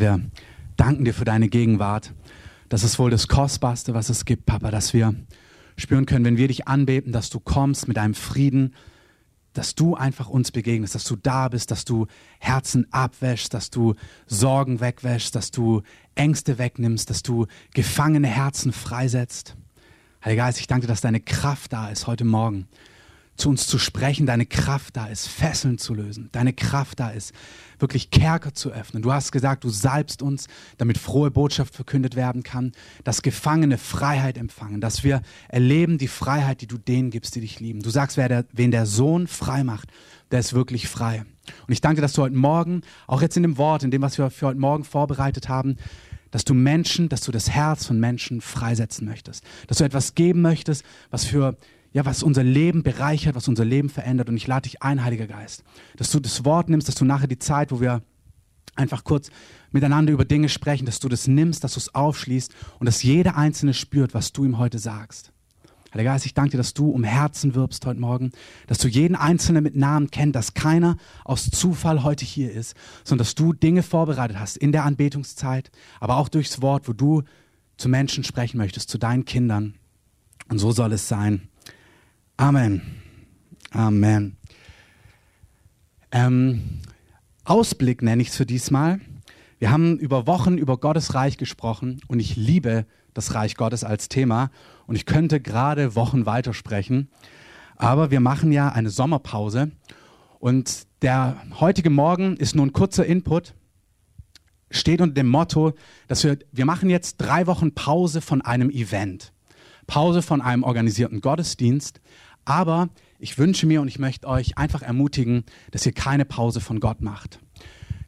Herr, wir danken dir für deine Gegenwart. Das ist wohl das Kostbarste, was es gibt, Papa, dass wir spüren können, wenn wir dich anbeten, dass du kommst mit deinem Frieden, dass du einfach uns begegnest, dass du da bist, dass du Herzen abwäschst, dass du Sorgen wegwäschst, dass du Ängste wegnimmst, dass du gefangene Herzen freisetzt. Heiliger Geist, ich danke dir, dass deine Kraft da ist heute Morgen, zu uns zu sprechen, deine Kraft da ist, Fesseln zu lösen, deine Kraft da ist, wirklich Kerker zu öffnen. Du hast gesagt, du salbst uns, damit frohe Botschaft verkündet werden kann, dass Gefangene Freiheit empfangen, dass wir erleben die Freiheit, die du denen gibst, die dich lieben. Du sagst, wer der, wen der Sohn frei macht, der ist wirklich frei. Und ich danke dass du heute Morgen, auch jetzt in dem Wort, in dem, was wir für heute Morgen vorbereitet haben, dass du Menschen, dass du das Herz von Menschen freisetzen möchtest, dass du etwas geben möchtest, was für ja, was unser Leben bereichert, was unser Leben verändert. Und ich lade dich ein, Heiliger Geist, dass du das Wort nimmst, dass du nachher die Zeit, wo wir einfach kurz miteinander über Dinge sprechen, dass du das nimmst, dass du es aufschließt und dass jeder Einzelne spürt, was du ihm heute sagst. Heiliger Geist, ich danke dir, dass du um Herzen wirbst heute Morgen, dass du jeden Einzelnen mit Namen kennst, dass keiner aus Zufall heute hier ist, sondern dass du Dinge vorbereitet hast in der Anbetungszeit, aber auch durchs Wort, wo du zu Menschen sprechen möchtest, zu deinen Kindern. Und so soll es sein. Amen. Amen. Ähm, Ausblick nenne ich es für diesmal. Wir haben über Wochen über Gottes Reich gesprochen und ich liebe das Reich Gottes als Thema und ich könnte gerade Wochen weitersprechen. Aber wir machen ja eine Sommerpause und der heutige Morgen ist nur ein kurzer Input, steht unter dem Motto, dass wir, wir machen jetzt drei Wochen Pause von einem Event. Pause von einem organisierten Gottesdienst, aber ich wünsche mir und ich möchte euch einfach ermutigen, dass ihr keine Pause von Gott macht.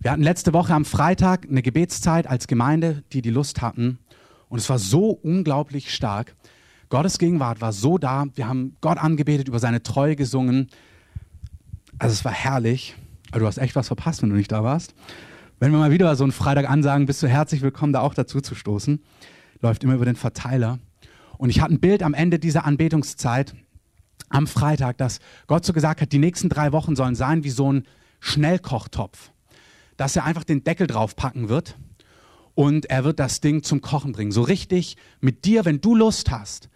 Wir hatten letzte Woche am Freitag eine Gebetszeit als Gemeinde, die die Lust hatten. Und es war so unglaublich stark. Gottes Gegenwart war so da. Wir haben Gott angebetet, über seine Treue gesungen. Also es war herrlich. Aber du hast echt was verpasst, wenn du nicht da warst. Wenn wir mal wieder so einen Freitag ansagen, bist du herzlich willkommen, da auch dazu zu stoßen. Läuft immer über den Verteiler. Und ich hatte ein Bild am Ende dieser Anbetungszeit am Freitag, dass Gott so gesagt hat, die nächsten drei Wochen sollen sein wie so ein Schnellkochtopf, dass er einfach den Deckel draufpacken wird und er wird das Ding zum Kochen bringen. So richtig mit dir, wenn du Lust hast.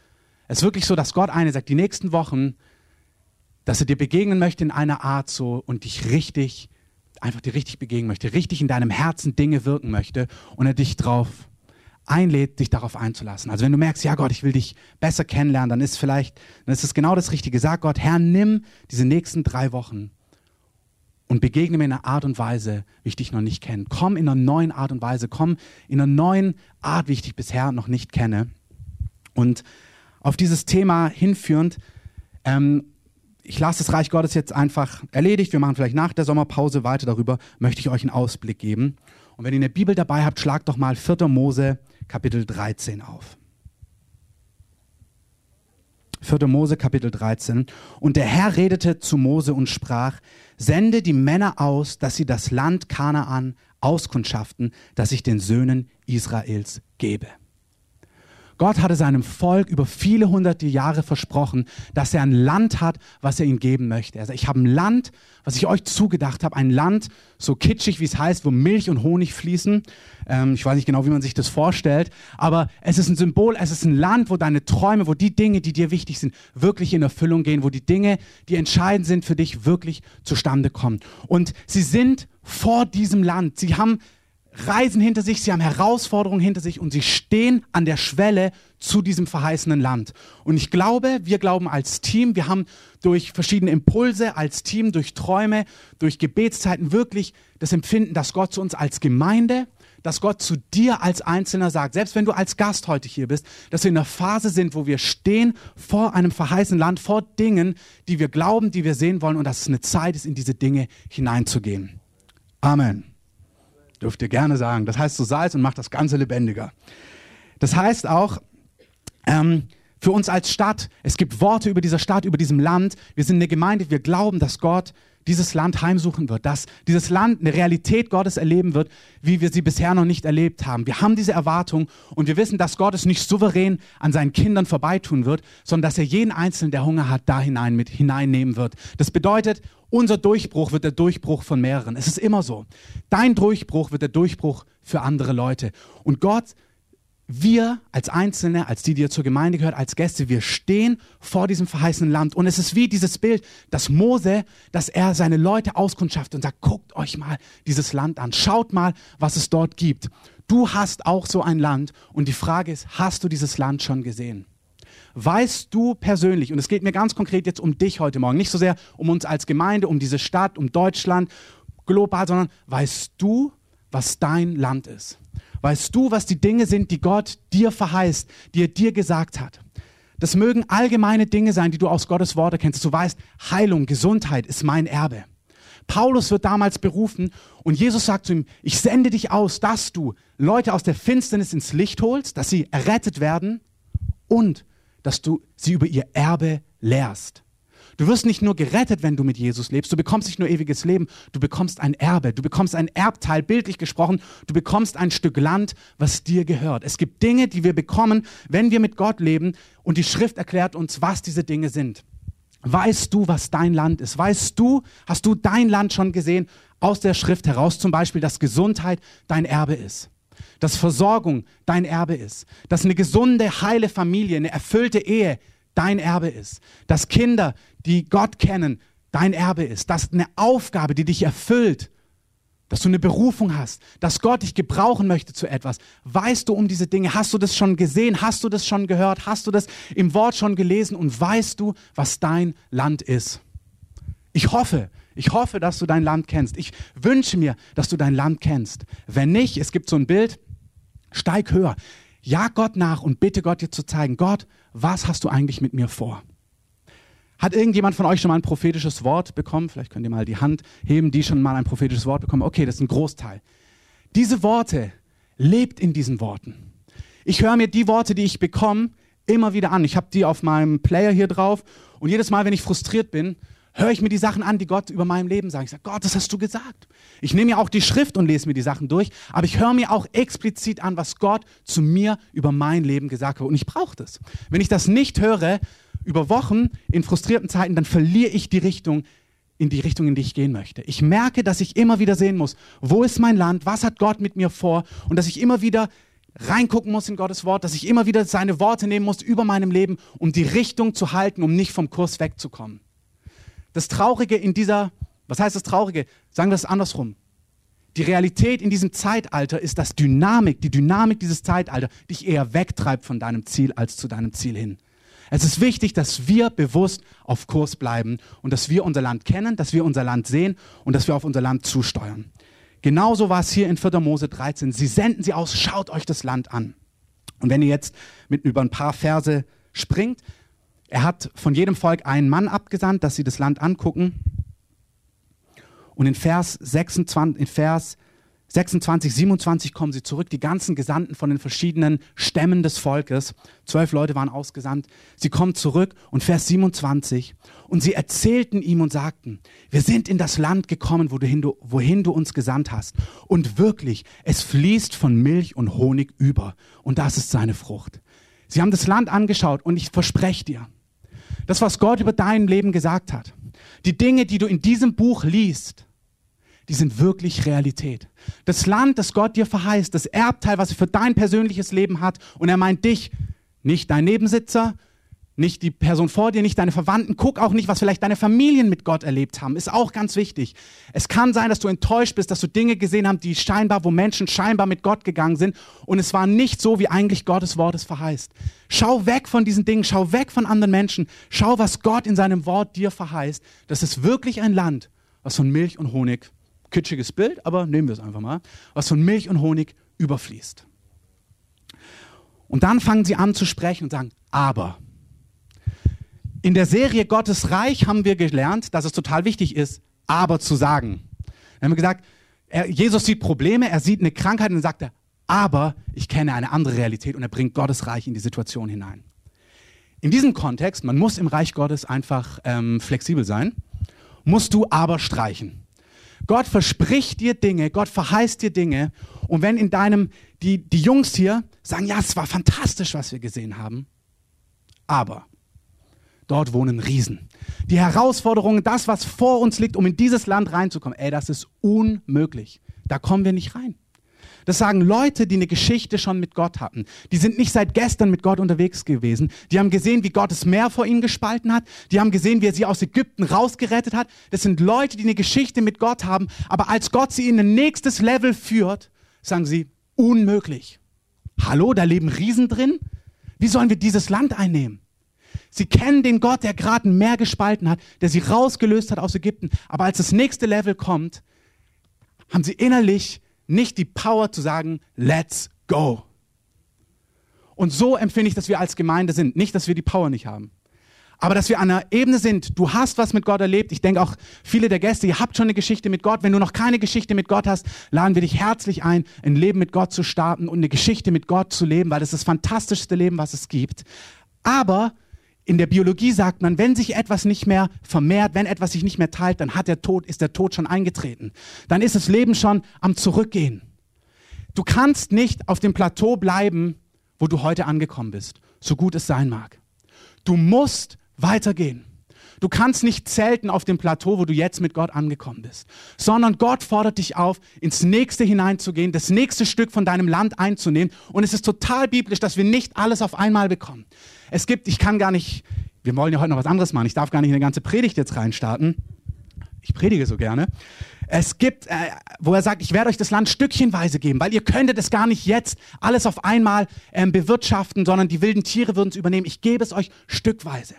Es ist wirklich so, dass Gott eine sagt, die nächsten Wochen, dass er dir begegnen möchte in einer Art so und dich richtig, einfach dir richtig begegnen möchte, richtig in deinem Herzen Dinge wirken möchte und er dich drauf einlädt, dich darauf einzulassen. Also wenn du merkst, ja Gott, ich will dich besser kennenlernen, dann ist vielleicht, dann ist es genau das Richtige. Sag Gott, Herr, nimm diese nächsten drei Wochen und begegne mir in einer Art und Weise, wie ich dich noch nicht kenne. Komm in einer neuen Art und Weise, komm in einer neuen Art, wie ich dich bisher noch nicht kenne. Und auf dieses Thema hinführend, ähm, ich lasse das Reich Gottes jetzt einfach erledigt. Wir machen vielleicht nach der Sommerpause weiter darüber, möchte ich euch einen Ausblick geben. Und wenn ihr eine Bibel dabei habt, schlagt doch mal 4. Mose Kapitel 13 auf. 4. Mose Kapitel 13. Und der Herr redete zu Mose und sprach, sende die Männer aus, dass sie das Land Kanaan auskundschaften, das ich den Söhnen Israels gebe. Gott hatte seinem Volk über viele hunderte Jahre versprochen, dass er ein Land hat, was er ihnen geben möchte. Also ich habe ein Land, was ich euch zugedacht habe, ein Land, so kitschig wie es heißt, wo Milch und Honig fließen. Ähm, ich weiß nicht genau, wie man sich das vorstellt, aber es ist ein Symbol, es ist ein Land, wo deine Träume, wo die Dinge, die dir wichtig sind, wirklich in Erfüllung gehen, wo die Dinge, die entscheidend sind für dich, wirklich zustande kommen. Und sie sind vor diesem Land. Sie haben Reisen hinter sich, sie haben Herausforderungen hinter sich und sie stehen an der Schwelle zu diesem verheißenen Land. Und ich glaube, wir glauben als Team, wir haben durch verschiedene Impulse als Team, durch Träume, durch Gebetszeiten wirklich das Empfinden, dass Gott zu uns als Gemeinde, dass Gott zu dir als Einzelner sagt, selbst wenn du als Gast heute hier bist, dass wir in einer Phase sind, wo wir stehen vor einem verheißenen Land, vor Dingen, die wir glauben, die wir sehen wollen und dass es eine Zeit ist, in diese Dinge hineinzugehen. Amen. Dürft ihr gerne sagen. Das heißt so Salz und macht das Ganze lebendiger. Das heißt auch, ähm, für uns als Stadt, es gibt Worte über dieser Stadt, über diesem Land. Wir sind eine Gemeinde, wir glauben, dass Gott dieses Land heimsuchen wird, dass dieses Land eine Realität Gottes erleben wird, wie wir sie bisher noch nicht erlebt haben. Wir haben diese Erwartung und wir wissen, dass Gott es nicht souverän an seinen Kindern vorbeitun wird, sondern dass er jeden Einzelnen, der Hunger hat, da hinein mit hineinnehmen wird. Das bedeutet, unser Durchbruch wird der Durchbruch von mehreren. Es ist immer so. Dein Durchbruch wird der Durchbruch für andere Leute. Und Gott wir als Einzelne, als die, die zur Gemeinde gehört, als Gäste, wir stehen vor diesem verheißenen Land. Und es ist wie dieses Bild, dass Mose, dass er seine Leute auskundschaftet und sagt, guckt euch mal dieses Land an, schaut mal, was es dort gibt. Du hast auch so ein Land und die Frage ist, hast du dieses Land schon gesehen? Weißt du persönlich, und es geht mir ganz konkret jetzt um dich heute Morgen, nicht so sehr um uns als Gemeinde, um diese Stadt, um Deutschland, global, sondern weißt du, was dein Land ist? Weißt du, was die Dinge sind, die Gott dir verheißt, die er dir gesagt hat? Das mögen allgemeine Dinge sein, die du aus Gottes Worte kennst. Du weißt, Heilung, Gesundheit ist mein Erbe. Paulus wird damals berufen und Jesus sagt zu ihm, ich sende dich aus, dass du Leute aus der Finsternis ins Licht holst, dass sie errettet werden und dass du sie über ihr Erbe lehrst. Du wirst nicht nur gerettet, wenn du mit Jesus lebst, du bekommst nicht nur ewiges Leben, du bekommst ein Erbe, du bekommst ein Erbteil, bildlich gesprochen, du bekommst ein Stück Land, was dir gehört. Es gibt Dinge, die wir bekommen, wenn wir mit Gott leben und die Schrift erklärt uns, was diese Dinge sind. Weißt du, was dein Land ist? Weißt du, hast du dein Land schon gesehen aus der Schrift heraus, zum Beispiel, dass Gesundheit dein Erbe ist? dass Versorgung dein Erbe ist, dass eine gesunde, heile Familie, eine erfüllte Ehe dein Erbe ist, dass Kinder, die Gott kennen, dein Erbe ist, dass eine Aufgabe, die dich erfüllt, dass du eine Berufung hast, dass Gott dich gebrauchen möchte zu etwas. Weißt du um diese Dinge? Hast du das schon gesehen? Hast du das schon gehört? Hast du das im Wort schon gelesen? Und weißt du, was dein Land ist? Ich hoffe, ich hoffe, dass du dein Land kennst. Ich wünsche mir, dass du dein Land kennst. Wenn nicht, es gibt so ein Bild, steig höher. Jag Gott nach und bitte Gott dir zu zeigen, Gott, was hast du eigentlich mit mir vor? Hat irgendjemand von euch schon mal ein prophetisches Wort bekommen? Vielleicht könnt ihr mal die Hand heben, die schon mal ein prophetisches Wort bekommen. Okay, das ist ein Großteil. Diese Worte, lebt in diesen Worten. Ich höre mir die Worte, die ich bekomme, immer wieder an. Ich habe die auf meinem Player hier drauf und jedes Mal, wenn ich frustriert bin, höre ich mir die Sachen an, die Gott über meinem Leben sagt. Ich sage, Gott, das hast du gesagt. Ich nehme ja auch die Schrift und lese mir die Sachen durch, aber ich höre mir auch explizit an, was Gott zu mir über mein Leben gesagt hat. Und ich brauche das. Wenn ich das nicht höre, über Wochen in frustrierten Zeiten, dann verliere ich die Richtung in die Richtung, in die ich gehen möchte. Ich merke, dass ich immer wieder sehen muss, wo ist mein Land, was hat Gott mit mir vor und dass ich immer wieder reingucken muss in Gottes Wort, dass ich immer wieder seine Worte nehmen muss über meinem Leben, um die Richtung zu halten, um nicht vom Kurs wegzukommen. Das Traurige in dieser, was heißt das Traurige? Sagen wir es andersrum. Die Realität in diesem Zeitalter ist, dass Dynamik, die Dynamik dieses Zeitalters dich eher wegtreibt von deinem Ziel als zu deinem Ziel hin. Es ist wichtig, dass wir bewusst auf Kurs bleiben und dass wir unser Land kennen, dass wir unser Land sehen und dass wir auf unser Land zusteuern. Genauso war es hier in 4. Mose 13. Sie senden sie aus, schaut euch das Land an. Und wenn ihr jetzt mit über ein paar Verse springt, er hat von jedem Volk einen Mann abgesandt, dass sie das Land angucken. Und in Vers 26, in Vers 26, 27 kommen sie zurück, die ganzen Gesandten von den verschiedenen Stämmen des Volkes. Zwölf Leute waren ausgesandt. Sie kommen zurück und Vers 27. Und sie erzählten ihm und sagten, wir sind in das Land gekommen, wohin du, wohin du uns gesandt hast. Und wirklich, es fließt von Milch und Honig über. Und das ist seine Frucht. Sie haben das Land angeschaut und ich verspreche dir, das, was Gott über dein Leben gesagt hat, die Dinge, die du in diesem Buch liest, die sind wirklich Realität. Das Land, das Gott dir verheißt, das Erbteil, was er für dein persönliches Leben hat, und er meint dich, nicht dein Nebensitzer, nicht die Person vor dir, nicht deine Verwandten. Guck auch nicht, was vielleicht deine Familien mit Gott erlebt haben. Ist auch ganz wichtig. Es kann sein, dass du enttäuscht bist, dass du Dinge gesehen hast, die scheinbar, wo Menschen scheinbar mit Gott gegangen sind. Und es war nicht so, wie eigentlich Gottes Wort es verheißt. Schau weg von diesen Dingen. Schau weg von anderen Menschen. Schau, was Gott in seinem Wort dir verheißt. Das ist wirklich ein Land, was von Milch und Honig, kitschiges Bild, aber nehmen wir es einfach mal, was von Milch und Honig überfließt. Und dann fangen sie an zu sprechen und sagen, aber in der Serie Gottes Reich haben wir gelernt, dass es total wichtig ist, aber zu sagen. Wir haben gesagt, er, Jesus sieht Probleme, er sieht eine Krankheit und dann sagt er, aber ich kenne eine andere Realität und er bringt Gottes Reich in die Situation hinein. In diesem Kontext, man muss im Reich Gottes einfach ähm, flexibel sein. musst du aber streichen. Gott verspricht dir Dinge, Gott verheißt dir Dinge. Und wenn in deinem, die, die Jungs hier sagen, ja, es war fantastisch, was wir gesehen haben, aber dort wohnen Riesen. Die Herausforderungen, das, was vor uns liegt, um in dieses Land reinzukommen, ey, das ist unmöglich. Da kommen wir nicht rein. Das sagen Leute, die eine Geschichte schon mit Gott hatten. Die sind nicht seit gestern mit Gott unterwegs gewesen. Die haben gesehen, wie Gott das Meer vor ihnen gespalten hat. Die haben gesehen, wie er sie aus Ägypten rausgerettet hat. Das sind Leute, die eine Geschichte mit Gott haben. Aber als Gott sie in ein nächstes Level führt, sagen sie, unmöglich. Hallo, da leben Riesen drin? Wie sollen wir dieses Land einnehmen? Sie kennen den Gott, der gerade ein Meer gespalten hat, der sie rausgelöst hat aus Ägypten. Aber als das nächste Level kommt, haben sie innerlich nicht die Power zu sagen, let's go. Und so empfinde ich, dass wir als Gemeinde sind. Nicht, dass wir die Power nicht haben. Aber dass wir an einer Ebene sind, du hast was mit Gott erlebt. Ich denke auch viele der Gäste, ihr habt schon eine Geschichte mit Gott. Wenn du noch keine Geschichte mit Gott hast, laden wir dich herzlich ein, ein Leben mit Gott zu starten und eine Geschichte mit Gott zu leben, weil das ist das fantastischste Leben, was es gibt. Aber in der Biologie sagt man, wenn sich etwas nicht mehr vermehrt, wenn etwas sich nicht mehr teilt, dann hat der Tod, ist der Tod schon eingetreten. Dann ist das Leben schon am Zurückgehen. Du kannst nicht auf dem Plateau bleiben, wo du heute angekommen bist, so gut es sein mag. Du musst weitergehen. Du kannst nicht zelten auf dem Plateau, wo du jetzt mit Gott angekommen bist, sondern Gott fordert dich auf, ins nächste hineinzugehen, das nächste Stück von deinem Land einzunehmen. Und es ist total biblisch, dass wir nicht alles auf einmal bekommen. Es gibt, ich kann gar nicht, wir wollen ja heute noch was anderes machen, ich darf gar nicht eine ganze Predigt jetzt reinstarten. Ich predige so gerne. Es gibt, äh, wo er sagt, ich werde euch das Land stückchenweise geben, weil ihr könntet es gar nicht jetzt alles auf einmal ähm, bewirtschaften, sondern die wilden Tiere würden es übernehmen. Ich gebe es euch stückweise.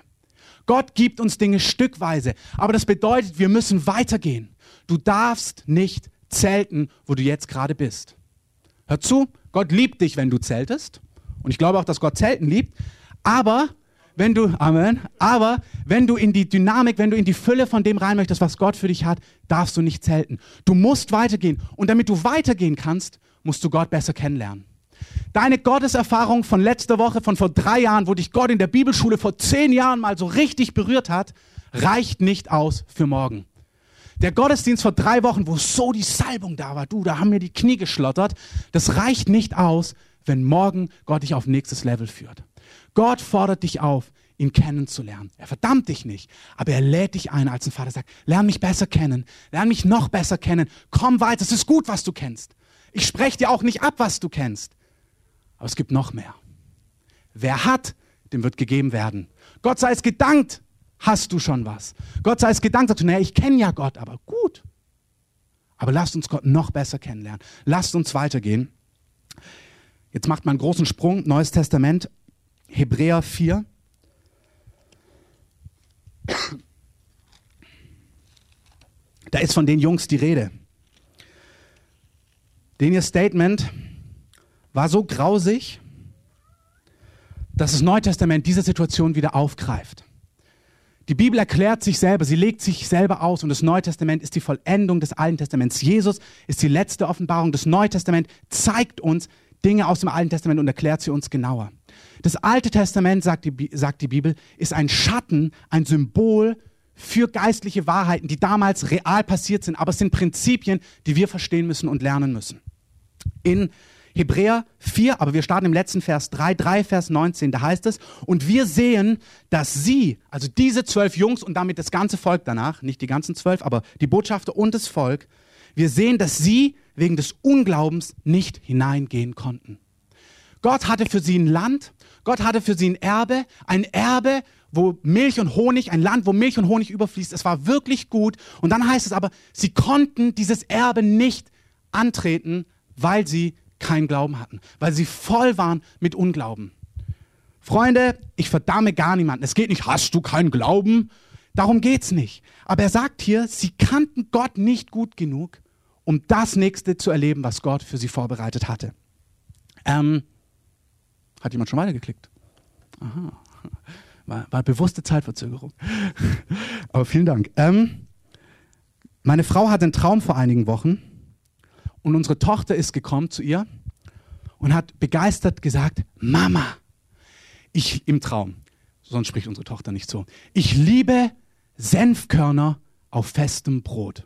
Gott gibt uns Dinge stückweise. Aber das bedeutet, wir müssen weitergehen. Du darfst nicht zelten, wo du jetzt gerade bist. Hör zu, Gott liebt dich, wenn du zeltest. Und ich glaube auch, dass Gott Zelten liebt. Aber wenn du, Amen, aber wenn du in die Dynamik, wenn du in die Fülle von dem rein möchtest, was Gott für dich hat, darfst du nicht zelten. Du musst weitergehen. Und damit du weitergehen kannst, musst du Gott besser kennenlernen. Deine Gotteserfahrung von letzter Woche, von vor drei Jahren, wo dich Gott in der Bibelschule vor zehn Jahren mal so richtig berührt hat, reicht nicht aus für morgen. Der Gottesdienst vor drei Wochen, wo so die Salbung da war, du, da haben mir die Knie geschlottert, das reicht nicht aus, wenn morgen Gott dich auf nächstes Level führt. Gott fordert dich auf, ihn kennenzulernen. Er verdammt dich nicht, aber er lädt dich ein, als ein Vater sagt, lern mich besser kennen, lern mich noch besser kennen, komm weiter, es ist gut, was du kennst. Ich spreche dir auch nicht ab, was du kennst. Aber es gibt noch mehr. Wer hat, dem wird gegeben werden. Gott sei es gedankt, hast du schon was. Gott sei es gedankt, sagst du, naja, ich kenne ja Gott, aber gut. Aber lasst uns Gott noch besser kennenlernen. Lasst uns weitergehen. Jetzt macht man einen großen Sprung, Neues Testament, Hebräer 4. Da ist von den Jungs die Rede. Den ihr Statement war so grausig, dass das Neue Testament diese Situation wieder aufgreift. Die Bibel erklärt sich selber, sie legt sich selber aus und das Neue Testament ist die Vollendung des Alten Testaments. Jesus ist die letzte Offenbarung. Das Neue Testament zeigt uns Dinge aus dem Alten Testament und erklärt sie uns genauer. Das Alte Testament, sagt die, sagt die Bibel, ist ein Schatten, ein Symbol für geistliche Wahrheiten, die damals real passiert sind, aber es sind Prinzipien, die wir verstehen müssen und lernen müssen. In Hebräer 4, aber wir starten im letzten Vers 3, 3 Vers 19, da heißt es, und wir sehen, dass sie, also diese zwölf Jungs und damit das ganze Volk danach, nicht die ganzen zwölf, aber die Botschafter und das Volk, wir sehen, dass sie wegen des Unglaubens nicht hineingehen konnten. Gott hatte für sie ein Land, Gott hatte für sie ein Erbe, ein Erbe, wo Milch und Honig, ein Land, wo Milch und Honig überfließt. Es war wirklich gut. Und dann heißt es aber, sie konnten dieses Erbe nicht antreten, weil sie keinen Glauben hatten, weil sie voll waren mit Unglauben. Freunde, ich verdamme gar niemanden. Es geht nicht, hast du keinen Glauben? Darum geht es nicht. Aber er sagt hier, sie kannten Gott nicht gut genug, um das nächste zu erleben, was Gott für sie vorbereitet hatte. Ähm, hat jemand schon weitergeklickt? Aha. War, war bewusste Zeitverzögerung. Aber vielen Dank. Ähm, meine Frau hatte einen Traum vor einigen Wochen und unsere Tochter ist gekommen zu ihr und hat begeistert gesagt, Mama, ich im Traum, sonst spricht unsere Tochter nicht so, ich liebe Senfkörner auf festem Brot.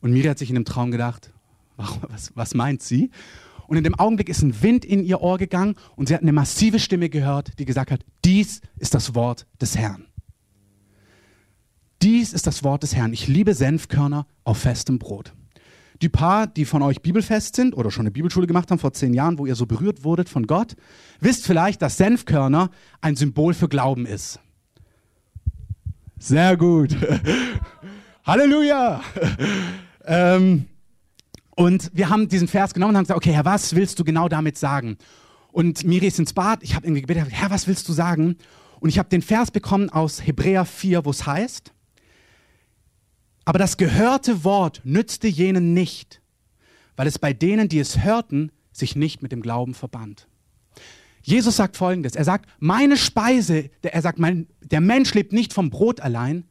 Und Miri hat sich in dem Traum gedacht, was, was meint sie? Und in dem Augenblick ist ein Wind in ihr Ohr gegangen und sie hat eine massive Stimme gehört, die gesagt hat, dies ist das Wort des Herrn. Dies ist das Wort des Herrn. Ich liebe Senfkörner auf festem Brot. Die paar, die von euch bibelfest sind oder schon eine Bibelschule gemacht haben vor zehn Jahren, wo ihr so berührt wurdet von Gott, wisst vielleicht, dass Senfkörner ein Symbol für Glauben ist. Sehr gut. Halleluja. ähm, und wir haben diesen Vers genommen und haben gesagt, okay, Herr, was willst du genau damit sagen? Und Miri ist ins Bad, ich habe irgendwie gebetet, Herr, was willst du sagen? Und ich habe den Vers bekommen aus Hebräer 4, wo es heißt, aber das gehörte Wort nützte jenen nicht, weil es bei denen, die es hörten, sich nicht mit dem Glauben verband. Jesus sagt folgendes: Er sagt, meine Speise, er sagt, mein, der Mensch lebt nicht vom Brot allein,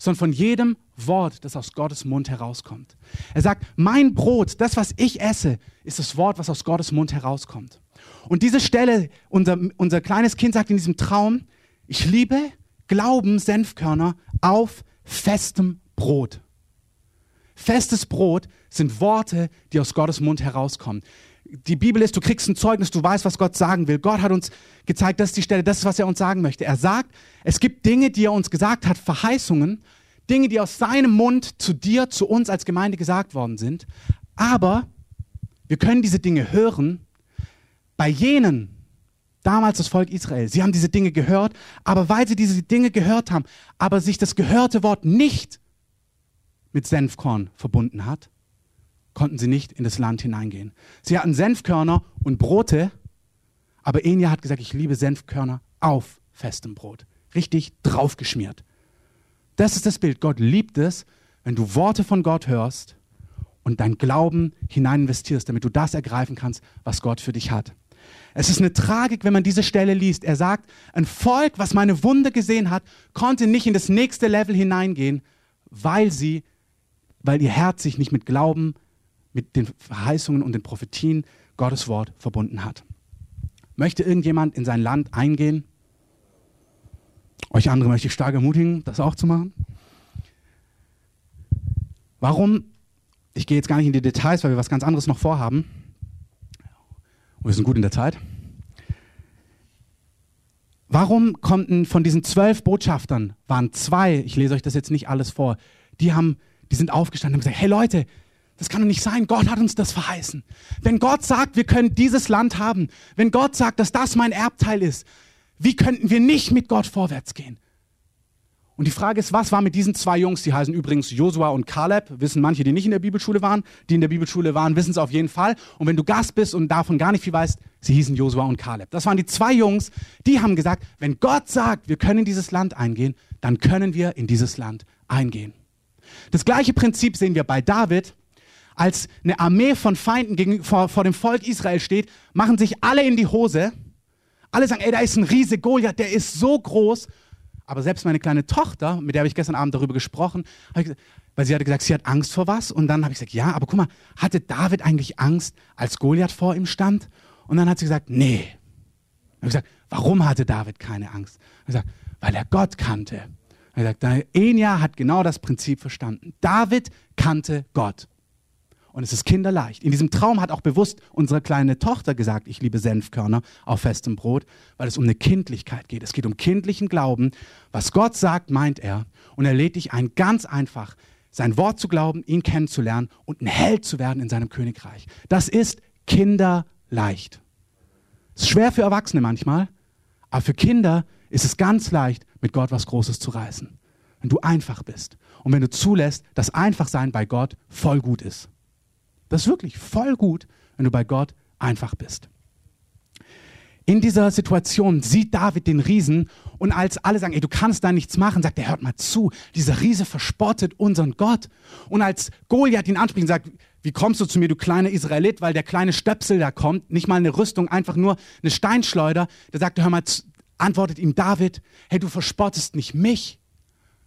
sondern von jedem Wort, das aus Gottes Mund herauskommt. Er sagt, mein Brot, das, was ich esse, ist das Wort, was aus Gottes Mund herauskommt. Und diese Stelle, unser, unser kleines Kind sagt in diesem Traum, ich liebe Glauben, Senfkörner auf festem Brot. Festes Brot sind Worte, die aus Gottes Mund herauskommen. Die Bibel ist, du kriegst ein Zeugnis, du weißt, was Gott sagen will. Gott hat uns gezeigt, das ist die Stelle, das ist, was er uns sagen möchte. Er sagt, es gibt Dinge, die er uns gesagt hat, Verheißungen, Dinge, die aus seinem Mund zu dir, zu uns als Gemeinde gesagt worden sind. Aber wir können diese Dinge hören bei jenen, damals das Volk Israel. Sie haben diese Dinge gehört, aber weil sie diese Dinge gehört haben, aber sich das gehörte Wort nicht mit Senfkorn verbunden hat, konnten sie nicht in das Land hineingehen. Sie hatten Senfkörner und Brote, aber Enya hat gesagt, ich liebe Senfkörner auf festem Brot. Richtig draufgeschmiert. Das ist das Bild. Gott liebt es, wenn du Worte von Gott hörst und dein Glauben hinein investierst, damit du das ergreifen kannst, was Gott für dich hat. Es ist eine Tragik, wenn man diese Stelle liest. Er sagt, ein Volk, was meine Wunde gesehen hat, konnte nicht in das nächste Level hineingehen, weil sie weil ihr Herz sich nicht mit Glauben, mit den Verheißungen und den Prophetien Gottes Wort verbunden hat. Möchte irgendjemand in sein Land eingehen? Euch andere möchte ich stark ermutigen, das auch zu machen. Warum? Ich gehe jetzt gar nicht in die Details, weil wir was ganz anderes noch vorhaben. Wir sind gut in der Zeit. Warum konnten von diesen zwölf Botschaftern, waren zwei, ich lese euch das jetzt nicht alles vor, die haben die sind aufgestanden und haben gesagt, hey Leute, das kann doch nicht sein. Gott hat uns das verheißen. Wenn Gott sagt, wir können dieses Land haben, wenn Gott sagt, dass das mein Erbteil ist, wie könnten wir nicht mit Gott vorwärts gehen? Und die Frage ist, was war mit diesen zwei Jungs, die heißen übrigens Josua und Kaleb, wissen manche, die nicht in der Bibelschule waren, die in der Bibelschule waren, wissen es auf jeden Fall. Und wenn du Gast bist und davon gar nicht viel weißt, sie hießen Josua und Kaleb. Das waren die zwei Jungs, die haben gesagt, wenn Gott sagt, wir können in dieses Land eingehen, dann können wir in dieses Land eingehen. Das gleiche Prinzip sehen wir bei David. Als eine Armee von Feinden gegen, vor, vor dem Volk Israel steht, machen sich alle in die Hose. Alle sagen, ey, da ist ein Riese Goliath, der ist so groß. Aber selbst meine kleine Tochter, mit der habe ich gestern Abend darüber gesprochen, gesagt, weil sie hatte gesagt, sie hat Angst vor was. Und dann habe ich gesagt, ja, aber guck mal, hatte David eigentlich Angst, als Goliath vor ihm stand? Und dann hat sie gesagt, nee. Ich gesagt, warum hatte David keine Angst? Ich gesagt, weil er Gott kannte. Er sagt, Enya hat genau das Prinzip verstanden. David kannte Gott. Und es ist kinderleicht. In diesem Traum hat auch bewusst unsere kleine Tochter gesagt, ich liebe Senfkörner auf festem Brot, weil es um eine Kindlichkeit geht. Es geht um kindlichen Glauben. Was Gott sagt, meint er. Und er lädt dich ein, ganz einfach sein Wort zu glauben, ihn kennenzulernen und ein Held zu werden in seinem Königreich. Das ist kinderleicht. Es ist schwer für Erwachsene manchmal, aber für Kinder ist es ganz leicht, mit Gott was Großes zu reißen. Wenn du einfach bist und wenn du zulässt, dass Einfachsein bei Gott voll gut ist. Das ist wirklich voll gut, wenn du bei Gott einfach bist. In dieser Situation sieht David den Riesen und als alle sagen, ey, du kannst da nichts machen, sagt er, hört mal zu, dieser Riese verspottet unseren Gott. Und als Goliath ihn anspricht und sagt, wie kommst du zu mir, du kleiner Israelit, weil der kleine Stöpsel da kommt, nicht mal eine Rüstung, einfach nur eine Steinschleuder, da sagt er, hör mal, antwortet ihm David, hey, du verspottest nicht mich,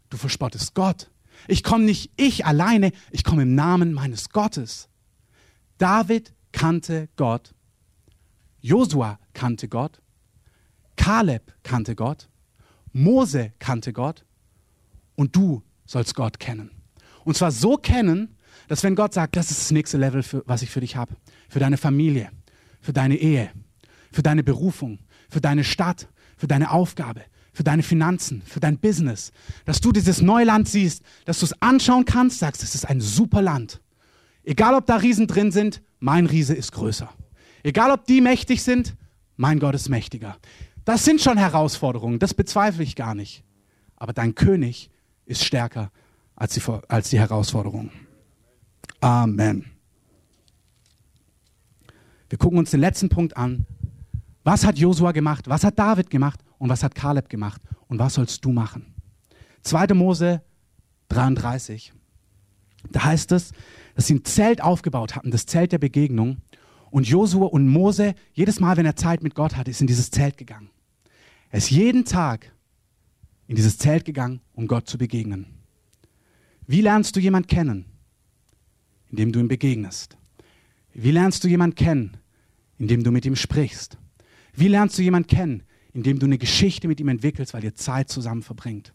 du verspottest Gott. Ich komme nicht ich alleine, ich komme im Namen meines Gottes. David kannte Gott, Josua kannte Gott, Kaleb kannte Gott, Mose kannte Gott. Und du sollst Gott kennen. Und zwar so kennen, dass wenn Gott sagt, das ist das nächste Level, für, was ich für dich habe, für deine Familie, für deine Ehe, für deine Berufung, für deine Stadt, für deine Aufgabe, für deine Finanzen, für dein Business, dass du dieses Neuland siehst, dass du es anschauen kannst, sagst, es ist ein super Land. Egal ob da Riesen drin sind, mein Riese ist größer. Egal ob die mächtig sind, mein Gott ist mächtiger. Das sind schon Herausforderungen, das bezweifle ich gar nicht. Aber dein König ist stärker als die, als die Herausforderungen. Amen. Wir gucken uns den letzten Punkt an. Was hat Josua gemacht? Was hat David gemacht? Und was hat Kaleb gemacht? Und was sollst du machen? 2. Mose 33. Da heißt es, dass sie ein Zelt aufgebaut hatten, das Zelt der Begegnung. Und Josua und Mose, jedes Mal, wenn er Zeit mit Gott hatte, ist in dieses Zelt gegangen. Er ist jeden Tag in dieses Zelt gegangen, um Gott zu begegnen. Wie lernst du jemanden kennen? Indem du ihm begegnest. Wie lernst du jemanden kennen? Indem du mit ihm sprichst. Wie lernst du jemanden kennen? Indem du eine Geschichte mit ihm entwickelst, weil ihr Zeit zusammen verbringt.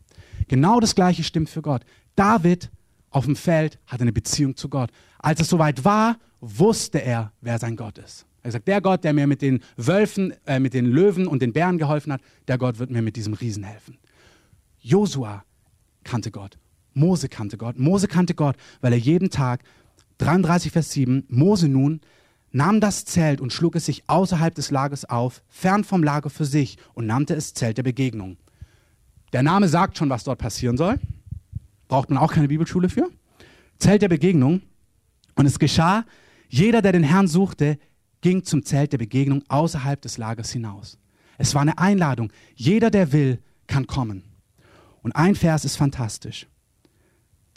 Genau das Gleiche stimmt für Gott. David auf dem Feld hatte eine Beziehung zu Gott. Als es soweit war, wusste er, wer sein Gott ist. Er sagt, der Gott, der mir mit den Wölfen, äh, mit den Löwen und den Bären geholfen hat, der Gott wird mir mit diesem Riesen helfen. Josua kannte Gott. Mose kannte Gott. Mose kannte Gott, weil er jeden Tag, 33 Vers 7, Mose nun nahm das Zelt und schlug es sich außerhalb des Lagers auf, fern vom Lager für sich und nannte es Zelt der Begegnung. Der Name sagt schon, was dort passieren soll. Braucht man auch keine Bibelschule für. Zelt der Begegnung. Und es geschah, jeder, der den Herrn suchte, ging zum Zelt der Begegnung außerhalb des Lagers hinaus. Es war eine Einladung. Jeder, der will, kann kommen. Und ein Vers ist fantastisch.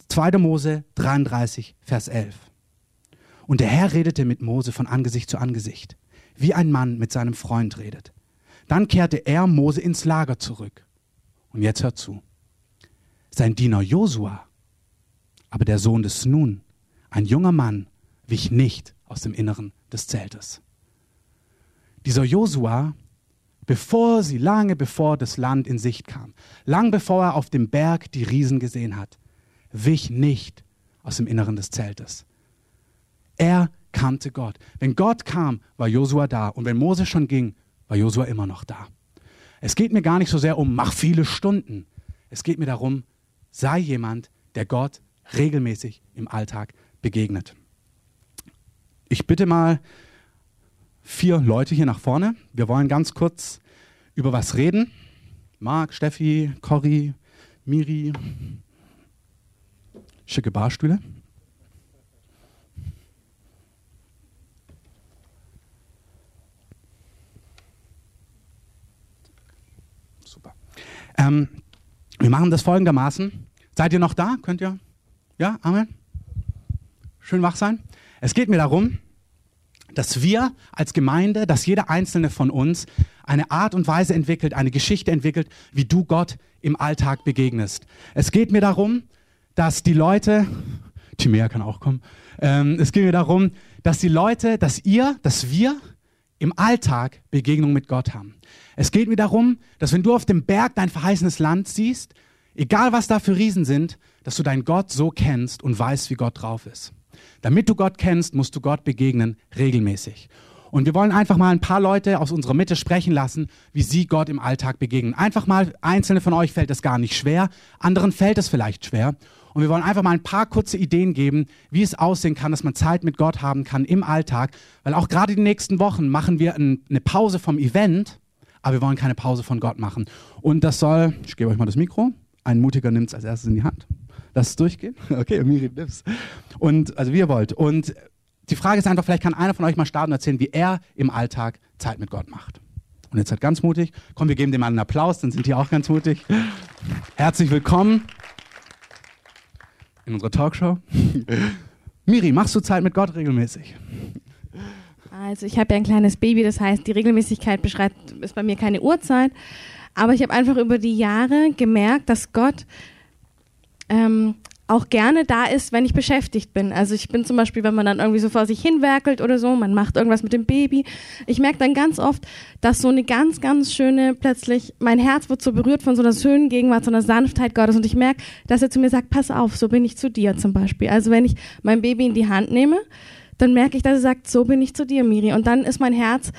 2. Mose 33, Vers 11. Und der Herr redete mit Mose von Angesicht zu Angesicht, wie ein Mann mit seinem Freund redet. Dann kehrte er Mose ins Lager zurück. Und jetzt hört zu. Sein Diener Josua, aber der Sohn des Nun, ein junger Mann, wich nicht aus dem Inneren des Zeltes. Dieser Josua, bevor sie, lange bevor das Land in Sicht kam, lang bevor er auf dem Berg die Riesen gesehen hat, wich nicht aus dem Inneren des Zeltes. Er kannte Gott. Wenn Gott kam, war Josua da. Und wenn Mose schon ging, war Josua immer noch da. Es geht mir gar nicht so sehr um, mach viele Stunden. Es geht mir darum, sei jemand, der Gott regelmäßig im Alltag begegnet. Ich bitte mal vier Leute hier nach vorne. Wir wollen ganz kurz über was reden. Marc, Steffi, Corrie, Miri. Schicke Barstühle. Super. Ähm, wir machen das folgendermaßen. Seid ihr noch da? Könnt ihr? Ja, Amen. Schön wach sein. Es geht mir darum, dass wir als Gemeinde, dass jeder einzelne von uns eine Art und Weise entwickelt, eine Geschichte entwickelt, wie du Gott im Alltag begegnest. Es geht mir darum, dass die Leute, Timea kann auch kommen, ähm, es geht mir darum, dass die Leute, dass ihr, dass wir im Alltag Begegnung mit Gott haben. Es geht mir darum, dass wenn du auf dem Berg dein verheißenes Land siehst, egal was da für Riesen sind, dass du deinen Gott so kennst und weißt, wie Gott drauf ist. Damit du Gott kennst, musst du Gott begegnen regelmäßig. Und wir wollen einfach mal ein paar Leute aus unserer Mitte sprechen lassen, wie sie Gott im Alltag begegnen. Einfach mal, einzelne von euch fällt das gar nicht schwer, anderen fällt es vielleicht schwer. Und wir wollen einfach mal ein paar kurze Ideen geben, wie es aussehen kann, dass man Zeit mit Gott haben kann im Alltag. Weil auch gerade die nächsten Wochen machen wir ein, eine Pause vom Event, aber wir wollen keine Pause von Gott machen. Und das soll, ich gebe euch mal das Mikro, ein Mutiger nimmt es als erstes in die Hand. Lass es durchgehen. Okay, Miri nimm's. Und, also wie ihr wollt. Und die Frage ist einfach, vielleicht kann einer von euch mal starten und erzählen, wie er im Alltag Zeit mit Gott macht. Und jetzt seid ganz mutig. Komm, wir geben dem mal einen Applaus, dann sind die auch ganz mutig. Herzlich willkommen in unserer Talkshow. Miri, machst du Zeit mit Gott regelmäßig? Also ich habe ja ein kleines Baby, das heißt, die Regelmäßigkeit beschreibt, ist bei mir keine Uhrzeit. Aber ich habe einfach über die Jahre gemerkt, dass Gott ähm, auch gerne da ist, wenn ich beschäftigt bin. Also ich bin zum Beispiel, wenn man dann irgendwie so vor sich hinwerkelt oder so, man macht irgendwas mit dem Baby. Ich merke dann ganz oft, dass so eine ganz, ganz schöne, plötzlich, mein Herz wird so berührt von so einer schönen Gegenwart, so einer Sanftheit Gottes und ich merke, dass er zu mir sagt, pass auf, so bin ich zu dir zum Beispiel. Also wenn ich mein Baby in die Hand nehme, dann merke ich, dass er sagt, so bin ich zu dir, Miri. Und dann ist mein Herz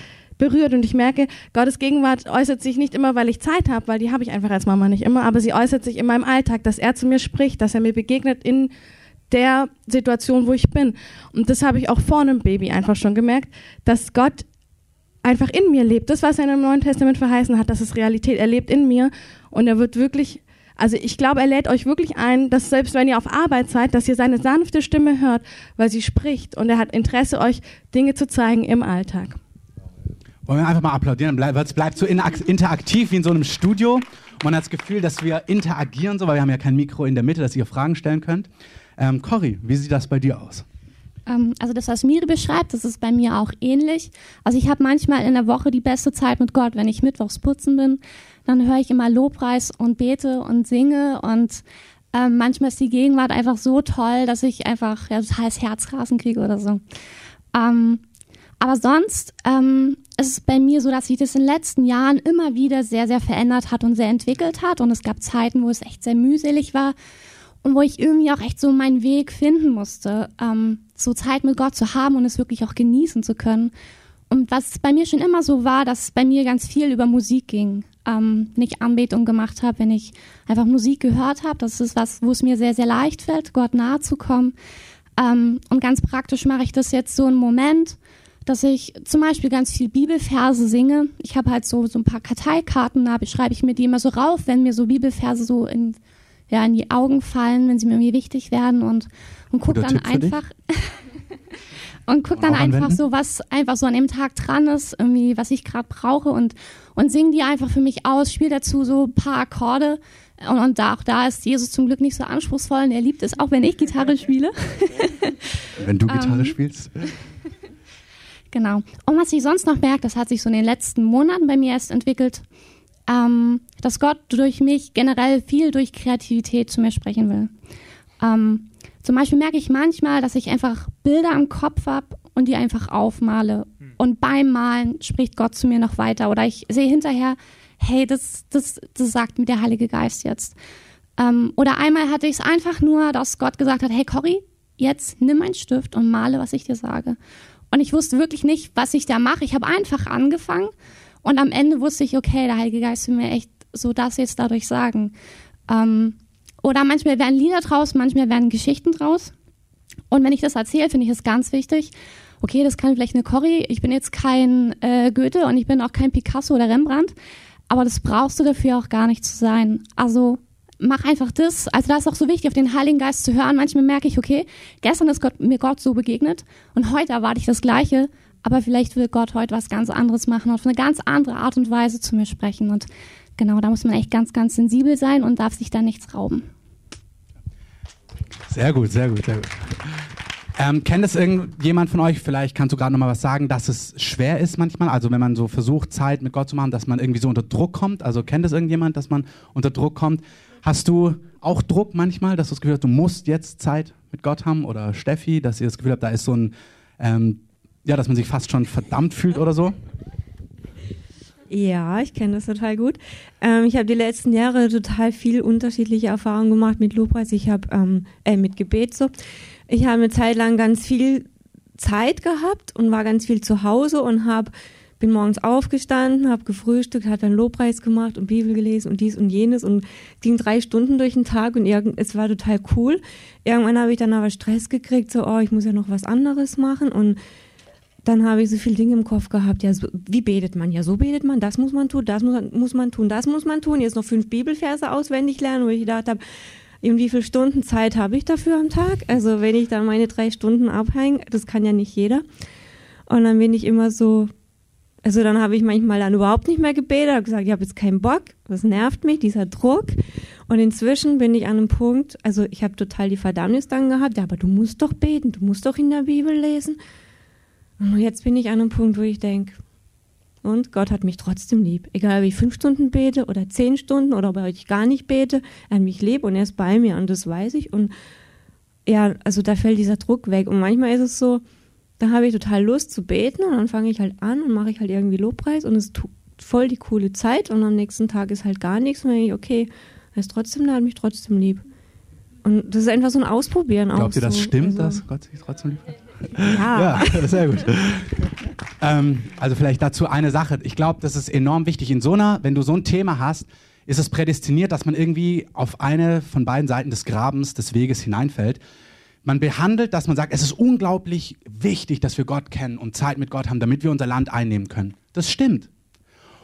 berührt und ich merke, Gottes Gegenwart äußert sich nicht immer, weil ich Zeit habe, weil die habe ich einfach als Mama nicht immer, aber sie äußert sich in meinem Alltag, dass er zu mir spricht, dass er mir begegnet in der Situation, wo ich bin. Und das habe ich auch vor einem Baby einfach schon gemerkt, dass Gott einfach in mir lebt. Das, was er im Neuen Testament verheißen hat, das ist Realität. Er lebt in mir und er wird wirklich, also ich glaube, er lädt euch wirklich ein, dass selbst wenn ihr auf Arbeit seid, dass ihr seine sanfte Stimme hört, weil sie spricht und er hat Interesse, euch Dinge zu zeigen im Alltag. Wollen wir einfach mal applaudieren? Es bleibt so interaktiv wie in so einem Studio. Man hat das Gefühl, dass wir interagieren, so, weil wir haben ja kein Mikro in der Mitte, dass ihr Fragen stellen könnt. Ähm, Cory, wie sieht das bei dir aus? Ähm, also das, was Miri beschreibt, das ist bei mir auch ähnlich. Also ich habe manchmal in der Woche die beste Zeit mit Gott, wenn ich mittwochs putzen bin. Dann höre ich immer Lobpreis und bete und singe und ähm, manchmal ist die Gegenwart einfach so toll, dass ich einfach ja, totales Herzrasen kriege oder so. Ähm, aber sonst ähm, ist es bei mir so, dass sich das in den letzten Jahren immer wieder sehr, sehr verändert hat und sehr entwickelt hat. Und es gab Zeiten, wo es echt sehr mühselig war und wo ich irgendwie auch echt so meinen Weg finden musste, ähm, so Zeit mit Gott zu haben und es wirklich auch genießen zu können. Und was bei mir schon immer so war, dass bei mir ganz viel über Musik ging. Ähm, nicht Anbetung gemacht habe, wenn ich einfach Musik gehört habe. Das ist was, wo es mir sehr, sehr leicht fällt, Gott nahe zu kommen. Ähm, und ganz praktisch mache ich das jetzt so einen Moment, dass ich zum Beispiel ganz viel Bibelverse singe. Ich habe halt so, so ein paar Karteikarten, da beschreibe ich mir die immer so rauf, wenn mir so Bibelverse so in, ja, in die Augen fallen, wenn sie mir irgendwie wichtig werden und, und guck Guter dann einfach und guck dann einfach anwenden? so, was einfach so an dem Tag dran ist, irgendwie, was ich gerade brauche und, und sing die einfach für mich aus, spiele dazu so ein paar Akkorde. Und, und da, auch da ist Jesus zum Glück nicht so anspruchsvoll und er liebt es, auch wenn ich Gitarre spiele. Wenn du Gitarre ähm, spielst? Genau. Und was ich sonst noch merke, das hat sich so in den letzten Monaten bei mir erst entwickelt, ähm, dass Gott durch mich generell viel durch Kreativität zu mir sprechen will. Ähm, zum Beispiel merke ich manchmal, dass ich einfach Bilder am Kopf habe und die einfach aufmale. Hm. Und beim Malen spricht Gott zu mir noch weiter. Oder ich sehe hinterher, hey, das, das, das sagt mir der Heilige Geist jetzt. Ähm, oder einmal hatte ich es einfach nur, dass Gott gesagt hat, hey Cory, jetzt nimm einen Stift und male, was ich dir sage. Und ich wusste wirklich nicht, was ich da mache. Ich habe einfach angefangen und am Ende wusste ich, okay, der Heilige Geist will mir echt so das jetzt dadurch sagen. Ähm, oder manchmal werden Lieder draus, manchmal werden Geschichten draus. Und wenn ich das erzähle, finde ich es ganz wichtig. Okay, das kann vielleicht eine Cory. Ich bin jetzt kein äh, Goethe und ich bin auch kein Picasso oder Rembrandt. Aber das brauchst du dafür auch gar nicht zu sein. Also mach einfach das. Also da ist auch so wichtig, auf den Heiligen Geist zu hören. Manchmal merke ich, okay, gestern ist Gott, mir Gott so begegnet und heute erwarte ich das Gleiche, aber vielleicht will Gott heute was ganz anderes machen und auf eine ganz andere Art und Weise zu mir sprechen. Und genau, da muss man echt ganz, ganz sensibel sein und darf sich da nichts rauben. Sehr gut, sehr gut, sehr gut. Ähm, kennt es irgendjemand von euch, vielleicht kannst du gerade noch mal was sagen, dass es schwer ist manchmal, also wenn man so versucht, Zeit mit Gott zu machen, dass man irgendwie so unter Druck kommt? Also kennt es irgendjemand, dass man unter Druck kommt? Hast du auch Druck manchmal, dass du das Gefühl hast, du musst jetzt Zeit mit Gott haben? Oder Steffi, dass ihr das Gefühl habt, da ist so ein, ähm, ja, dass man sich fast schon verdammt fühlt oder so? Ja, ich kenne das total gut. Ähm, ich habe die letzten Jahre total viel unterschiedliche Erfahrungen gemacht mit Lobpreis. Ich habe ähm, äh, mit Gebet so. Ich habe eine Zeit lang ganz viel Zeit gehabt und war ganz viel zu Hause und habe bin morgens aufgestanden, habe gefrühstückt, hat dann Lobpreis gemacht und Bibel gelesen und dies und jenes und ging drei Stunden durch den Tag und irgend, es war total cool. Irgendwann habe ich dann aber Stress gekriegt, so, oh, ich muss ja noch was anderes machen und dann habe ich so viele Dinge im Kopf gehabt. Ja, so, wie betet man? Ja, so betet man, das muss man tun, das muss, muss man tun, das muss man tun. Jetzt noch fünf Bibelverse auswendig lernen, wo ich gedacht habe, in wie viele Stunden Zeit habe ich dafür am Tag? Also wenn ich dann meine drei Stunden abhänge, das kann ja nicht jeder. Und dann bin ich immer so, also dann habe ich manchmal dann überhaupt nicht mehr gebetet, habe gesagt, ich habe jetzt keinen Bock, das nervt mich, dieser Druck. Und inzwischen bin ich an einem Punkt, also ich habe total die Verdammnis dann gehabt, ja, aber du musst doch beten, du musst doch in der Bibel lesen. Und jetzt bin ich an einem Punkt, wo ich denke, und Gott hat mich trotzdem lieb. Egal, ob ich fünf Stunden bete oder zehn Stunden oder ob ich gar nicht bete, er hat mich lieb und er ist bei mir und das weiß ich. Und ja, also da fällt dieser Druck weg. Und manchmal ist es so, da habe ich total Lust zu beten und dann fange ich halt an und mache ich halt irgendwie Lobpreis und es ist voll die coole Zeit und am nächsten Tag ist halt gar nichts und dann denke ich, okay, er ist trotzdem da, hat mich trotzdem lieb. Und das ist einfach so ein Ausprobieren Glaubt auch. Ihr, das so. stimmt, also, dass Gott sich trotzdem lieb hat? Ja. ja sehr gut. ähm, also vielleicht dazu eine Sache. Ich glaube, das ist enorm wichtig. In so einer, wenn du so ein Thema hast, ist es prädestiniert, dass man irgendwie auf eine von beiden Seiten des Grabens, des Weges hineinfällt. Man behandelt, dass man sagt, es ist unglaublich wichtig, dass wir Gott kennen und Zeit mit Gott haben, damit wir unser Land einnehmen können. Das stimmt.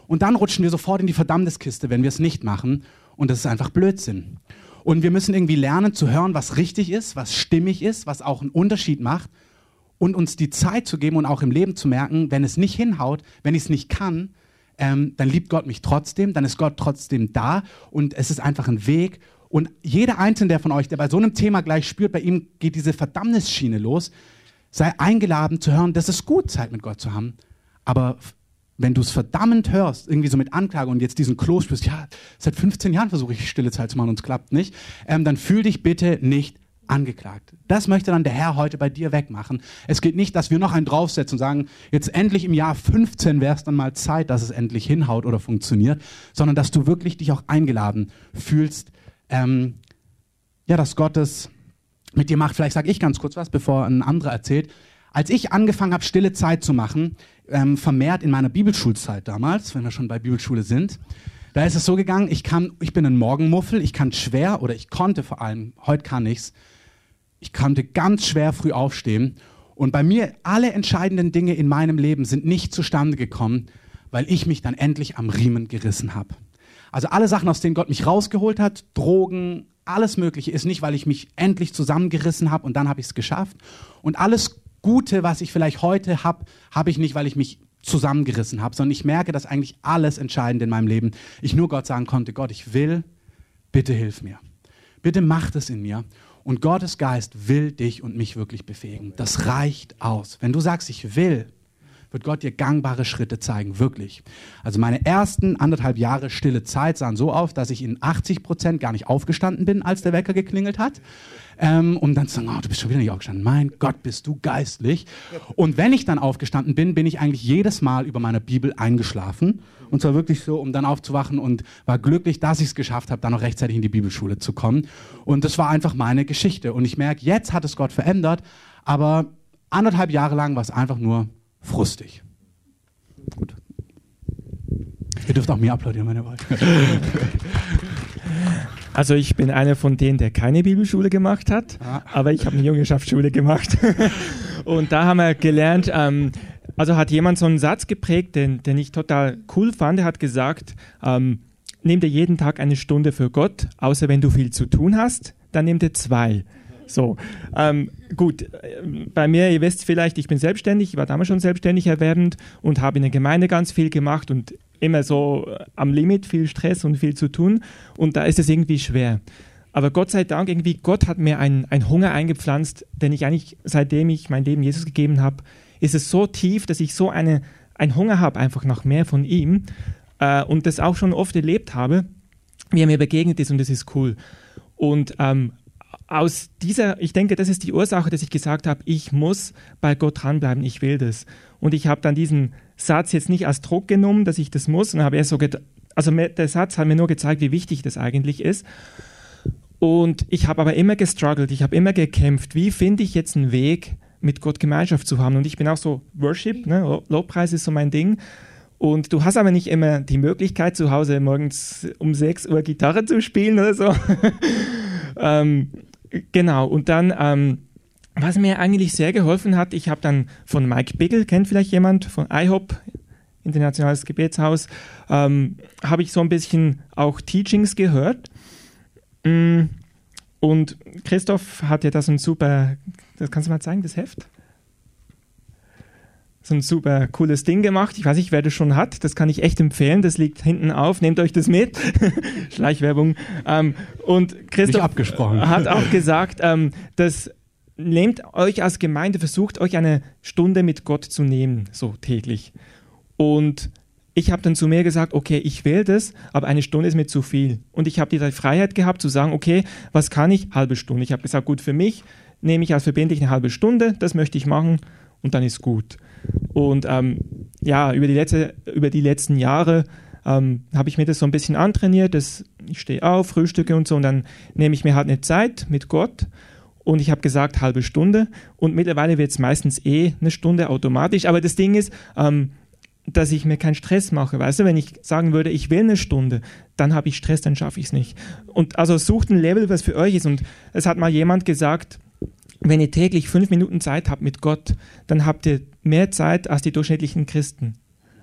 Und dann rutschen wir sofort in die Verdammniskiste, wenn wir es nicht machen. Und das ist einfach Blödsinn. Und wir müssen irgendwie lernen zu hören, was richtig ist, was stimmig ist, was auch einen Unterschied macht. Und uns die Zeit zu geben und auch im Leben zu merken, wenn es nicht hinhaut, wenn ich es nicht kann, ähm, dann liebt Gott mich trotzdem, dann ist Gott trotzdem da und es ist einfach ein Weg. Und jeder Einzelne der von euch, der bei so einem Thema gleich spürt, bei ihm geht diese Verdammnisschiene los, sei eingeladen zu hören, das ist gut, Zeit mit Gott zu haben. Aber wenn du es verdammend hörst, irgendwie so mit Anklage und jetzt diesen Kloß spürst, ja, seit 15 Jahren versuche ich stille Zeit zu machen und es klappt nicht, ähm, dann fühl dich bitte nicht angeklagt. Das möchte dann der Herr heute bei dir wegmachen. Es geht nicht, dass wir noch einen draufsetzen und sagen, jetzt endlich im Jahr 15 wäre es dann mal Zeit, dass es endlich hinhaut oder funktioniert, sondern dass du wirklich dich auch eingeladen fühlst, ähm, ja, dass Gott es mit dir macht. Vielleicht sage ich ganz kurz was, bevor ein anderer erzählt. Als ich angefangen habe, stille Zeit zu machen, ähm, vermehrt in meiner Bibelschulzeit damals, wenn wir schon bei Bibelschule sind, da ist es so gegangen, ich, kann, ich bin ein Morgenmuffel, ich kann schwer oder ich konnte vor allem, heute kann ich's, ich konnte ganz schwer früh aufstehen. Und bei mir, alle entscheidenden Dinge in meinem Leben sind nicht zustande gekommen, weil ich mich dann endlich am Riemen gerissen habe. Also alle Sachen, aus denen Gott mich rausgeholt hat, Drogen, alles Mögliche, ist nicht, weil ich mich endlich zusammengerissen habe und dann habe ich es geschafft. Und alles Gute, was ich vielleicht heute habe, habe ich nicht, weil ich mich zusammengerissen habe, sondern ich merke, dass eigentlich alles Entscheidende in meinem Leben, ich nur Gott sagen konnte, Gott, ich will, bitte hilf mir. Bitte mach das in mir. Und Gottes Geist will dich und mich wirklich befähigen. Das reicht aus. Wenn du sagst, ich will, wird Gott dir gangbare Schritte zeigen, wirklich. Also meine ersten anderthalb Jahre stille Zeit sahen so auf, dass ich in 80 Prozent gar nicht aufgestanden bin, als der Wecker geklingelt hat. Ähm, um dann zu sagen, oh, du bist schon wieder nicht aufgestanden. Mein Gott, bist du geistlich. Und wenn ich dann aufgestanden bin, bin ich eigentlich jedes Mal über meiner Bibel eingeschlafen. Und zwar wirklich so, um dann aufzuwachen und war glücklich, dass ich es geschafft habe, dann noch rechtzeitig in die Bibelschule zu kommen. Und das war einfach meine Geschichte. Und ich merke, jetzt hat es Gott verändert, aber anderthalb Jahre lang war es einfach nur frustig. Gut. Ihr dürft auch mir applaudieren, wenn ihr wollt. Also ich bin einer von denen, der keine Bibelschule gemacht hat, ah. aber ich habe eine Jüngerschaftsschule gemacht. Und da haben wir gelernt, ähm, also hat jemand so einen Satz geprägt, den, den ich total cool fand. Er hat gesagt, ähm, nimm dir jeden Tag eine Stunde für Gott, außer wenn du viel zu tun hast, dann nimm dir zwei. So, ähm, gut, bei mir, ihr wisst vielleicht, ich bin selbstständig, ich war damals schon selbstständig erwerbend und habe in der Gemeinde ganz viel gemacht und immer so am Limit, viel Stress und viel zu tun und da ist es irgendwie schwer. Aber Gott sei Dank, irgendwie, Gott hat mir einen, einen Hunger eingepflanzt, den ich eigentlich, seitdem ich mein Leben Jesus gegeben habe, ist es so tief, dass ich so eine, einen Hunger habe, einfach nach mehr von ihm äh, und das auch schon oft erlebt habe, wie er mir begegnet ist und das ist cool. Und ähm, aus dieser, ich denke, das ist die Ursache, dass ich gesagt habe, ich muss bei Gott dranbleiben, ich will das. Und ich habe dann diesen Satz jetzt nicht als Druck genommen, dass ich das muss, und habe erst so, also der Satz hat mir nur gezeigt, wie wichtig das eigentlich ist. Und ich habe aber immer gestruggelt, ich habe immer gekämpft, wie finde ich jetzt einen Weg, mit Gott Gemeinschaft zu haben. Und ich bin auch so Worship, ne? Lobpreis ist so mein Ding. Und du hast aber nicht immer die Möglichkeit, zu Hause morgens um 6 Uhr Gitarre zu spielen oder so. ähm, Genau, und dann, ähm, was mir eigentlich sehr geholfen hat, ich habe dann von Mike Biggle, kennt vielleicht jemand, von IHOP, Internationales Gebetshaus, ähm, habe ich so ein bisschen auch Teachings gehört. Mm, und Christoph hat ja das ein super, das kannst du mal zeigen, das Heft? So ein super cooles Ding gemacht. Ich weiß nicht, wer das schon hat. Das kann ich echt empfehlen. Das liegt hinten auf. Nehmt euch das mit. Schleichwerbung. Ähm, und Christoph hat auch gesagt, ähm, dass nehmt euch als Gemeinde, versucht euch eine Stunde mit Gott zu nehmen, so täglich. Und ich habe dann zu mir gesagt, okay, ich will das, aber eine Stunde ist mir zu viel. Und ich habe die Freiheit gehabt zu sagen, okay, was kann ich? Halbe Stunde. Ich habe gesagt, gut, für mich nehme ich als verbindlich eine halbe Stunde, das möchte ich machen und dann ist gut. Und ähm, ja, über die, letzte, über die letzten Jahre ähm, habe ich mir das so ein bisschen antrainiert. Das, ich stehe auf, frühstücke und so und dann nehme ich mir halt eine Zeit mit Gott und ich habe gesagt halbe Stunde und mittlerweile wird es meistens eh eine Stunde automatisch. Aber das Ding ist, ähm, dass ich mir keinen Stress mache. Weißt du, wenn ich sagen würde, ich will eine Stunde, dann habe ich Stress, dann schaffe ich es nicht. Und also sucht ein Level, was für euch ist. Und es hat mal jemand gesagt, wenn ihr täglich fünf Minuten Zeit habt mit Gott, dann habt ihr mehr Zeit als die durchschnittlichen Christen.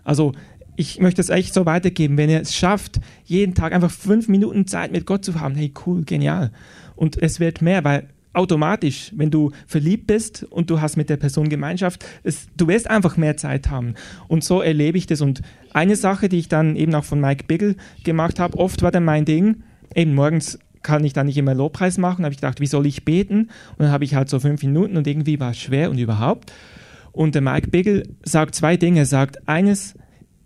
Also ich möchte es echt so weitergeben, wenn ihr es schafft, jeden Tag einfach fünf Minuten Zeit mit Gott zu haben, hey cool, genial. Und es wird mehr, weil automatisch, wenn du verliebt bist und du hast mit der Person Gemeinschaft, es, du wirst einfach mehr Zeit haben. Und so erlebe ich das. Und eine Sache, die ich dann eben auch von Mike Biggle gemacht habe, oft war dann mein Ding, eben morgens kann ich da nicht immer Lobpreis machen. Habe ich gedacht, wie soll ich beten? Und dann habe ich halt so fünf Minuten und irgendwie war es schwer und überhaupt. Und der Mike Bigel sagt zwei Dinge. Er sagt, eines,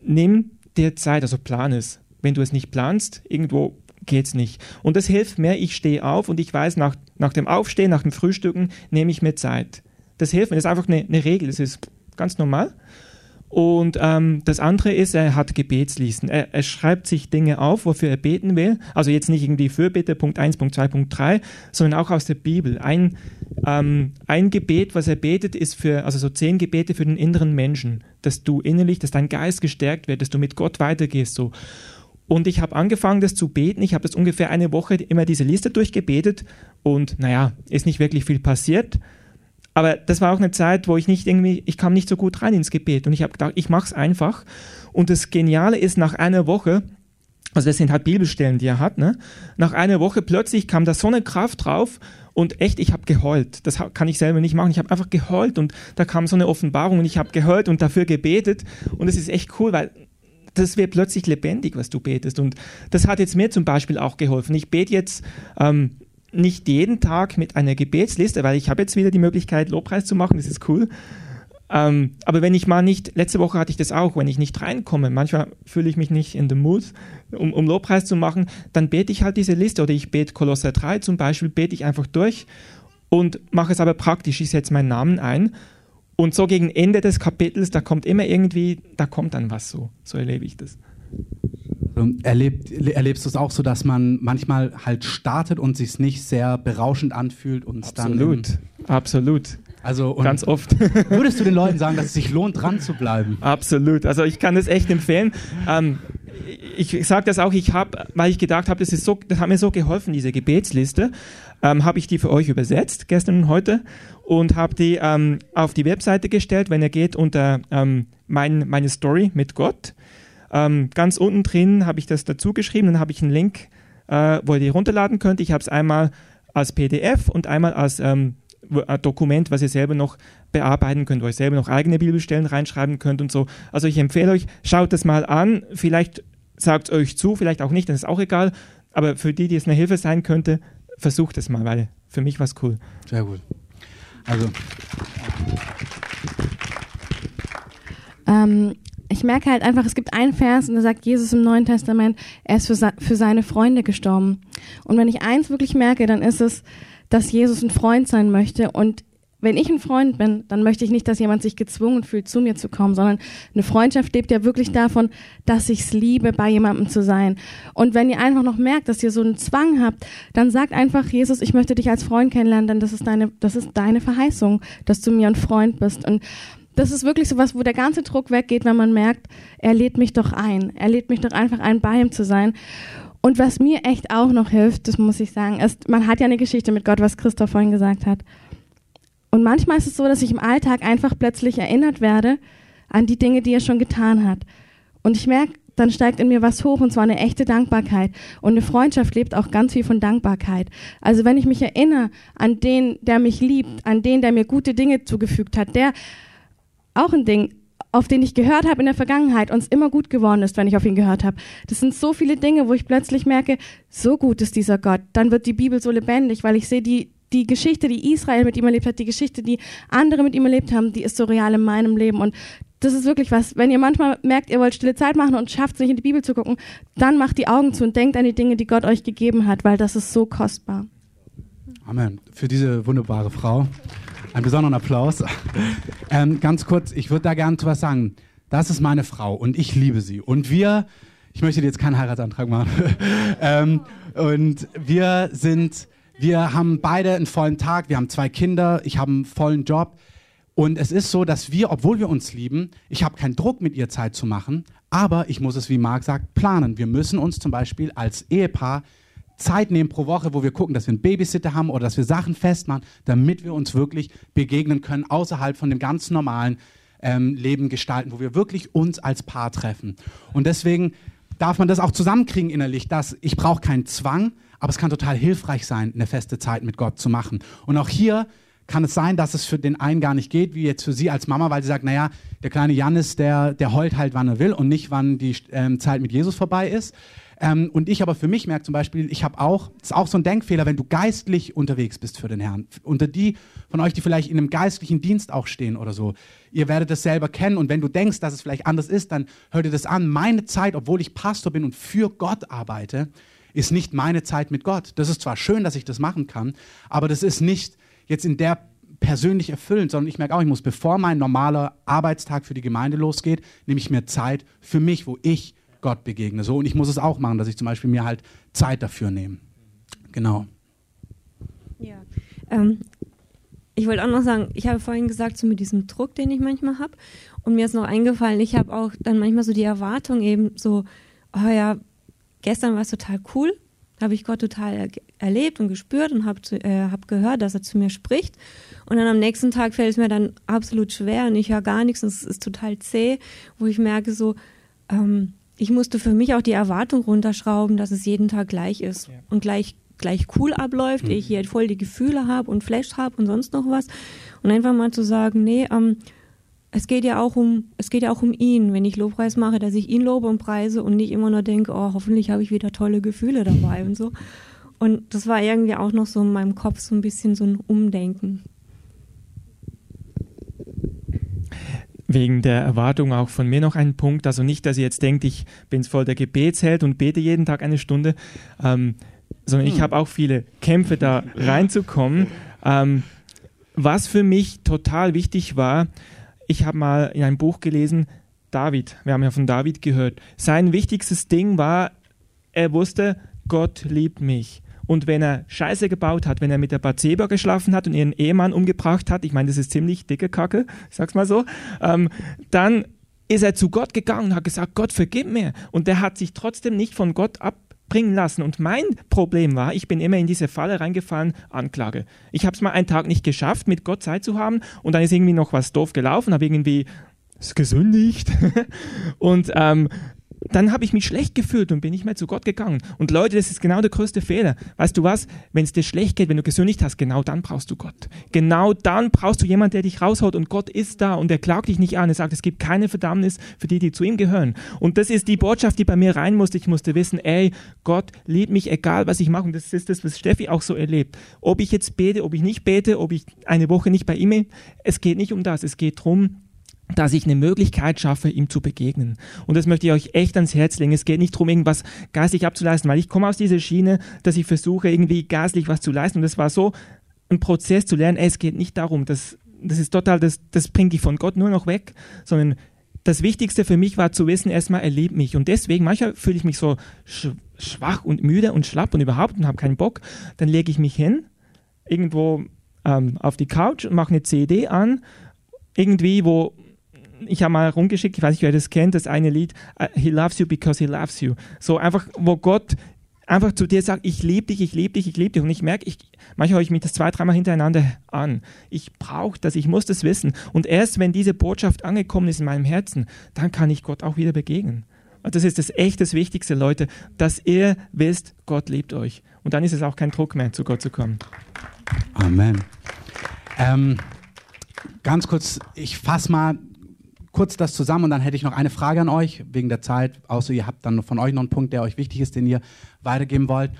nimm dir Zeit, also plan es. Wenn du es nicht planst, irgendwo geht es nicht. Und das hilft mir, ich stehe auf und ich weiß, nach, nach dem Aufstehen, nach dem Frühstücken, nehme ich mir Zeit. Das hilft mir, das ist einfach eine, eine Regel, das ist ganz normal. Und ähm, das andere ist, er hat Gebetslisten. Er, er, schreibt sich Dinge auf, wofür er beten will. Also jetzt nicht irgendwie Fürbitte, Punkt 1, Punkt 2, Punkt 3, sondern auch aus der Bibel. Ein, ähm, ein Gebet, was er betet, ist für, also so zehn Gebete für den inneren Menschen, dass du innerlich, dass dein Geist gestärkt wird, dass du mit Gott weitergehst. So. Und ich habe angefangen, das zu beten. Ich habe das ungefähr eine Woche immer diese Liste durchgebetet und naja, ist nicht wirklich viel passiert. Aber das war auch eine Zeit, wo ich nicht irgendwie, ich kam nicht so gut rein ins Gebet und ich habe gedacht, ich mache es einfach. Und das Geniale ist, nach einer Woche, also das sind halt Bibelstellen, die er hat, ne? nach einer Woche plötzlich kam da so eine Kraft drauf und echt, ich habe geheult. Das kann ich selber nicht machen. Ich habe einfach geheult und da kam so eine Offenbarung und ich habe geheult und dafür gebetet und es ist echt cool, weil das wird plötzlich lebendig, was du betest. Und das hat jetzt mir zum Beispiel auch geholfen. Ich bete jetzt ähm, nicht jeden Tag mit einer Gebetsliste, weil ich habe jetzt wieder die Möglichkeit, Lobpreis zu machen, das ist cool. Ähm, aber wenn ich mal nicht, letzte Woche hatte ich das auch, wenn ich nicht reinkomme, manchmal fühle ich mich nicht in the mood, um, um Lobpreis zu machen, dann bete ich halt diese Liste oder ich bete Kolosser 3 zum Beispiel, bete ich einfach durch und mache es aber praktisch. Ich setze meinen Namen ein und so gegen Ende des Kapitels, da kommt immer irgendwie, da kommt dann was so. So erlebe ich das. Erlebt, erlebst du es auch so, dass man manchmal halt startet und sich nicht sehr berauschend anfühlt und absolut, dann. Absolut. Also ganz oft. Würdest du den Leuten sagen, dass es sich lohnt, dran zu bleiben? Absolut. Also ich kann das echt empfehlen. Ähm, ich, ich sage das auch, ich habe, weil ich gedacht habe, das ist so, das hat mir so geholfen, diese Gebetsliste, ähm, habe ich die für euch übersetzt gestern und heute und habe die ähm, auf die Webseite gestellt. Wenn ihr geht unter ähm, mein, meine Story mit Gott, ähm, ganz unten drin habe ich das dazu geschrieben, dann habe ich einen Link, äh, wo ihr die runterladen könnt. Ich habe es einmal als PDF und einmal als ähm, Dokument, was ihr selber noch bearbeiten könnt, wo ihr selber noch eigene Bibelstellen reinschreiben könnt und so. Also ich empfehle euch, schaut das mal an. Vielleicht sagt es euch zu, vielleicht auch nicht, das ist auch egal. Aber für die, die es eine Hilfe sein könnte, versucht es mal, weil für mich war es cool. Sehr gut. Also. Ähm, ich merke halt einfach, es gibt einen Vers und da sagt Jesus im Neuen Testament, er ist für, für seine Freunde gestorben. Und wenn ich eins wirklich merke, dann ist es, dass Jesus ein Freund sein möchte und wenn ich ein Freund bin, dann möchte ich nicht, dass jemand sich gezwungen fühlt, zu mir zu kommen, sondern eine Freundschaft lebt ja wirklich davon, dass ich es liebe, bei jemandem zu sein. Und wenn ihr einfach noch merkt, dass ihr so einen Zwang habt, dann sagt einfach, Jesus, ich möchte dich als Freund kennenlernen, denn das ist deine, das ist deine Verheißung, dass du mir ein Freund bist. Und das ist wirklich so was, wo der ganze Druck weggeht, wenn man merkt, er lädt mich doch ein. Er lädt mich doch einfach ein, bei ihm zu sein. Und was mir echt auch noch hilft, das muss ich sagen, ist, man hat ja eine Geschichte mit Gott, was Christoph vorhin gesagt hat. Und manchmal ist es so, dass ich im Alltag einfach plötzlich erinnert werde an die Dinge, die er schon getan hat. Und ich merke, dann steigt in mir was hoch und zwar eine echte Dankbarkeit. Und eine Freundschaft lebt auch ganz viel von Dankbarkeit. Also wenn ich mich erinnere an den, der mich liebt, an den, der mir gute Dinge zugefügt hat, der auch ein Ding, auf den ich gehört habe in der Vergangenheit und es immer gut geworden ist, wenn ich auf ihn gehört habe. Das sind so viele Dinge, wo ich plötzlich merke, so gut ist dieser Gott. Dann wird die Bibel so lebendig, weil ich sehe die die Geschichte, die Israel mit ihm erlebt hat, die Geschichte, die andere mit ihm erlebt haben, die ist so real in meinem Leben. Und das ist wirklich was. Wenn ihr manchmal merkt, ihr wollt stille Zeit machen und schafft es nicht in die Bibel zu gucken, dann macht die Augen zu und denkt an die Dinge, die Gott euch gegeben hat, weil das ist so kostbar. Amen. Für diese wunderbare Frau. Einen besonderen Applaus. Ähm, ganz kurz, ich würde da gerne zu was sagen. Das ist meine Frau und ich liebe sie. Und wir, ich möchte dir jetzt keinen Heiratsantrag machen. ähm, und wir sind, wir haben beide einen vollen Tag, wir haben zwei Kinder, ich habe einen vollen Job. Und es ist so, dass wir, obwohl wir uns lieben, ich habe keinen Druck, mit ihr Zeit zu machen, aber ich muss es, wie Marc sagt, planen. Wir müssen uns zum Beispiel als Ehepaar Zeit nehmen pro Woche, wo wir gucken, dass wir einen Babysitter haben oder dass wir Sachen festmachen, damit wir uns wirklich begegnen können, außerhalb von dem ganz normalen ähm, Leben gestalten, wo wir wirklich uns als Paar treffen. Und deswegen darf man das auch zusammenkriegen innerlich, dass ich brauche keinen Zwang, aber es kann total hilfreich sein, eine feste Zeit mit Gott zu machen. Und auch hier kann es sein, dass es für den einen gar nicht geht, wie jetzt für sie als Mama, weil sie sagt, naja, der kleine Janis, der, der heult halt, wann er will und nicht, wann die ähm, Zeit mit Jesus vorbei ist. Ähm, und ich aber für mich merke zum Beispiel, ich habe auch, das ist auch so ein Denkfehler, wenn du geistlich unterwegs bist für den Herrn. Unter die von euch, die vielleicht in einem geistlichen Dienst auch stehen oder so, ihr werdet das selber kennen. Und wenn du denkst, dass es vielleicht anders ist, dann hör dir das an. Meine Zeit, obwohl ich Pastor bin und für Gott arbeite, ist nicht meine Zeit mit Gott. Das ist zwar schön, dass ich das machen kann, aber das ist nicht jetzt in der persönlich erfüllend, sondern ich merke auch, ich muss, bevor mein normaler Arbeitstag für die Gemeinde losgeht, nehme ich mir Zeit für mich, wo ich Gott begegne. So, und ich muss es auch machen, dass ich zum Beispiel mir halt Zeit dafür nehme. Genau. Ja. Ähm, ich wollte auch noch sagen, ich habe vorhin gesagt, so mit diesem Druck, den ich manchmal habe. Und mir ist noch eingefallen, ich habe auch dann manchmal so die Erwartung eben so, oh ja, gestern war es total cool, habe ich Gott total er erlebt und gespürt und habe äh, hab gehört, dass er zu mir spricht. Und dann am nächsten Tag fällt es mir dann absolut schwer und ich höre gar nichts und es ist total zäh, wo ich merke so, ähm, ich musste für mich auch die Erwartung runterschrauben, dass es jeden Tag gleich ist ja. und gleich gleich cool abläuft, mhm. ich hier voll die Gefühle habe und Flash habe und sonst noch was. Und einfach mal zu sagen, nee, ähm, es geht ja auch um, es geht ja auch um ihn, wenn ich Lobpreis mache, dass ich ihn lobe und preise und nicht immer nur denke, oh, hoffentlich habe ich wieder tolle Gefühle dabei und so. Und das war irgendwie auch noch so in meinem Kopf so ein bisschen so ein Umdenken. Wegen der Erwartung auch von mir noch ein Punkt. Also nicht, dass ihr jetzt denkt, ich bin voll der Gebetsheld und bete jeden Tag eine Stunde, ähm, sondern ich hm. habe auch viele Kämpfe, da reinzukommen. Ähm, was für mich total wichtig war, ich habe mal in einem Buch gelesen, David, wir haben ja von David gehört, sein wichtigstes Ding war, er wusste, Gott liebt mich. Und wenn er Scheiße gebaut hat, wenn er mit der Bathseba geschlafen hat und ihren Ehemann umgebracht hat, ich meine, das ist ziemlich dicke Kacke, ich sag's mal so, ähm, dann ist er zu Gott gegangen und hat gesagt, Gott, vergib mir. Und der hat sich trotzdem nicht von Gott abbringen lassen. Und mein Problem war, ich bin immer in diese Falle reingefallen, Anklage. Ich habe es mal einen Tag nicht geschafft, mit Gott Zeit zu haben und dann ist irgendwie noch was doof gelaufen, habe irgendwie gesündigt und ähm, dann habe ich mich schlecht gefühlt und bin nicht mehr zu Gott gegangen. Und Leute, das ist genau der größte Fehler. Weißt du was? Wenn es dir schlecht geht, wenn du gesündigt hast, genau dann brauchst du Gott. Genau dann brauchst du jemanden, der dich raushaut und Gott ist da und er klagt dich nicht an. Er sagt, es gibt keine Verdammnis für die, die zu ihm gehören. Und das ist die Botschaft, die bei mir rein musste. Ich musste wissen, ey, Gott liebt mich, egal was ich mache. Und das ist das, was Steffi auch so erlebt. Ob ich jetzt bete, ob ich nicht bete, ob ich eine Woche nicht bei ihm bin, es geht nicht um das. Es geht darum, dass ich eine Möglichkeit schaffe, ihm zu begegnen. Und das möchte ich euch echt ans Herz legen. Es geht nicht darum, irgendwas geistlich abzuleisten, weil ich komme aus dieser Schiene, dass ich versuche, irgendwie geistlich was zu leisten. Und das war so ein Prozess zu lernen, es geht nicht darum, das, das ist total, das, das bringt dich von Gott nur noch weg, sondern das Wichtigste für mich war zu wissen, erstmal, er liebt mich. Und deswegen, manchmal fühle ich mich so schwach und müde und schlapp und überhaupt und habe keinen Bock. Dann lege ich mich hin, irgendwo ähm, auf die Couch und mache eine CD an, irgendwie, wo ich habe mal rumgeschickt, ich weiß nicht, wer das kennt, das eine Lied, uh, He loves you because he loves you. So einfach, wo Gott einfach zu dir sagt, ich liebe dich, ich liebe dich, ich liebe dich. Und ich merke, ich, manchmal höre ich mich das zwei, dreimal hintereinander an. Ich brauche das, ich muss das wissen. Und erst wenn diese Botschaft angekommen ist in meinem Herzen, dann kann ich Gott auch wieder begegnen. Und das ist das echt das Wichtigste, Leute, dass ihr wisst, Gott liebt euch. Und dann ist es auch kein Druck mehr, zu Gott zu kommen. Amen. Ähm, ganz kurz, ich fasse mal kurz das zusammen und dann hätte ich noch eine Frage an euch wegen der Zeit, außer ihr habt dann von euch noch einen Punkt, der euch wichtig ist, den ihr weitergeben wollt.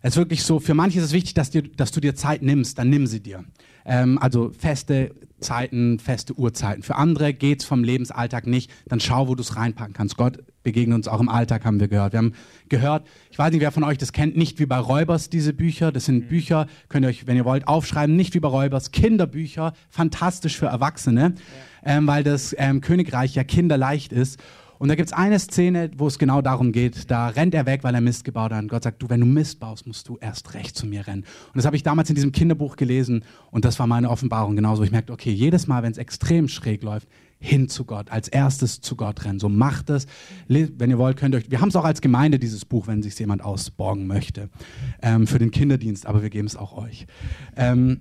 Es ist wirklich so, für manche ist es wichtig, dass, dir, dass du dir Zeit nimmst, dann nimm sie dir. Ähm, also feste Zeiten, feste Uhrzeiten. Für andere geht es vom Lebensalltag nicht, dann schau, wo du es reinpacken kannst. Gott begegnet uns auch im Alltag, haben wir gehört. Wir haben gehört, ich weiß nicht, wer von euch das kennt, nicht wie bei Räubers diese Bücher. Das sind Bücher, könnt ihr euch, wenn ihr wollt, aufschreiben, nicht wie bei Räubers, Kinderbücher, fantastisch für Erwachsene, ja. Ähm, weil das ähm, Königreich ja kinderleicht ist. Und da gibt es eine Szene, wo es genau darum geht. Da rennt er weg, weil er Mist gebaut hat. Und Gott sagt, du, wenn du Mist baust, musst du erst recht zu mir rennen. Und das habe ich damals in diesem Kinderbuch gelesen. Und das war meine Offenbarung genauso. Ich merkte, okay, jedes Mal, wenn es extrem schräg läuft, hin zu Gott, als erstes zu Gott rennen. So macht es. Wenn ihr wollt, könnt ihr euch, wir haben es auch als Gemeinde, dieses Buch, wenn sich jemand ausborgen möchte, ähm, für den Kinderdienst, aber wir geben es auch euch. Ähm,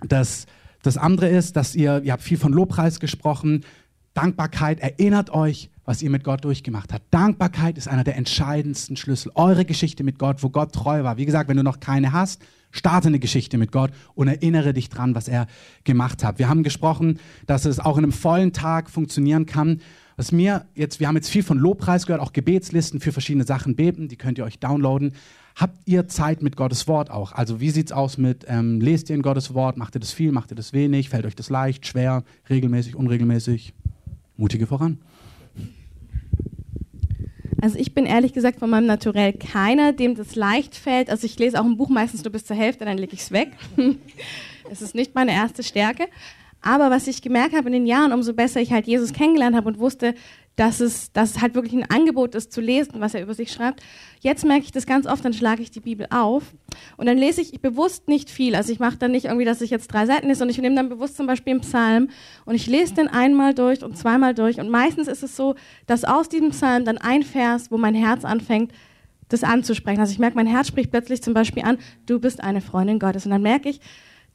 das, das andere ist, dass ihr, ihr habt viel von Lobpreis gesprochen, Dankbarkeit, erinnert euch, was ihr mit Gott durchgemacht habt. Dankbarkeit ist einer der entscheidendsten Schlüssel. Eure Geschichte mit Gott, wo Gott treu war. Wie gesagt, wenn du noch keine hast, starte eine Geschichte mit Gott und erinnere dich dran, was er gemacht hat. Wir haben gesprochen, dass es auch in einem vollen Tag funktionieren kann. Was mir jetzt, wir haben jetzt viel von Lobpreis gehört, auch Gebetslisten für verschiedene Sachen beten, die könnt ihr euch downloaden. Habt ihr Zeit mit Gottes Wort auch? Also wie sieht's aus mit, ähm, lest ihr in Gottes Wort, macht ihr das viel, macht ihr das wenig, fällt euch das leicht, schwer, regelmäßig, unregelmäßig? Mutige voran. Also ich bin ehrlich gesagt von meinem Naturell keiner, dem das leicht fällt. Also ich lese auch ein Buch meistens nur bis zur Hälfte, dann lege ich es weg. Es ist nicht meine erste Stärke. Aber was ich gemerkt habe in den Jahren, umso besser ich halt Jesus kennengelernt habe und wusste, dass es, dass es halt wirklich ein Angebot ist zu lesen, was er über sich schreibt. Jetzt merke ich das ganz oft, dann schlage ich die Bibel auf und dann lese ich bewusst nicht viel. Also ich mache dann nicht irgendwie, dass ich jetzt drei Seiten lese, sondern ich nehme dann bewusst zum Beispiel einen Psalm und ich lese den einmal durch und zweimal durch und meistens ist es so, dass aus diesem Psalm dann ein Vers, wo mein Herz anfängt, das anzusprechen. Also ich merke, mein Herz spricht plötzlich zum Beispiel an, du bist eine Freundin Gottes und dann merke ich,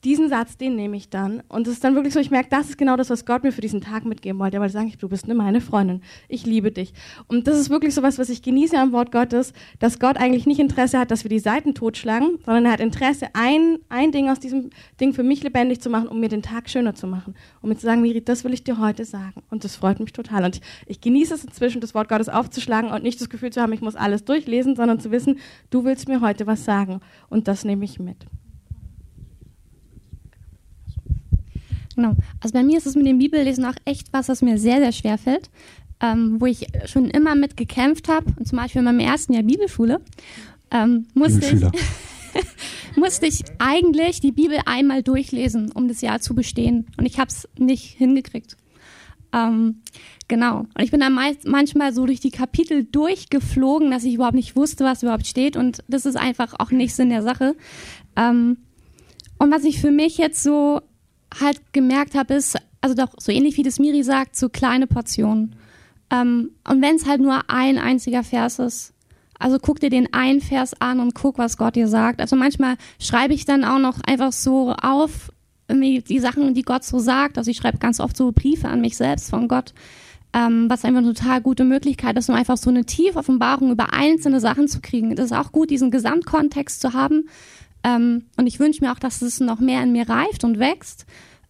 diesen Satz, den nehme ich dann. Und es ist dann wirklich so, ich merke, das ist genau das, was Gott mir für diesen Tag mitgeben wollte. Weil sagen, du bist eine meine Freundin. Ich liebe dich. Und das ist wirklich so was, was ich genieße am Wort Gottes, dass Gott eigentlich nicht Interesse hat, dass wir die Seiten totschlagen, sondern er hat Interesse, ein, ein Ding aus diesem Ding für mich lebendig zu machen, um mir den Tag schöner zu machen. Um mir zu sagen, Miri, das will ich dir heute sagen. Und das freut mich total. Und ich, ich genieße es inzwischen, das Wort Gottes aufzuschlagen und nicht das Gefühl zu haben, ich muss alles durchlesen, sondern zu wissen, du willst mir heute was sagen. Und das nehme ich mit. Genau. Also bei mir ist es mit dem Bibellesen auch echt was, was mir sehr, sehr schwer fällt. Ähm, wo ich schon immer mit gekämpft habe. Und zum Beispiel in meinem ersten Jahr Bibelschule ähm, musste, ich, musste ich eigentlich die Bibel einmal durchlesen, um das Jahr zu bestehen. Und ich habe es nicht hingekriegt. Ähm, genau. Und ich bin dann manchmal so durch die Kapitel durchgeflogen, dass ich überhaupt nicht wusste, was überhaupt steht. Und das ist einfach auch nicht Sinn der Sache. Ähm, und was ich für mich jetzt so halt gemerkt habe, ist, also doch so ähnlich wie das Miri sagt, so kleine Portionen. Ähm, und wenn es halt nur ein einziger Vers ist, also guck dir den einen Vers an und guck, was Gott dir sagt. Also manchmal schreibe ich dann auch noch einfach so auf, die Sachen, die Gott so sagt. Also ich schreibe ganz oft so Briefe an mich selbst von Gott, ähm, was einfach eine total gute Möglichkeit ist, um einfach so eine tiefe Offenbarung über einzelne Sachen zu kriegen. Das ist auch gut, diesen Gesamtkontext zu haben. Ähm, und ich wünsche mir auch, dass es noch mehr in mir reift und wächst.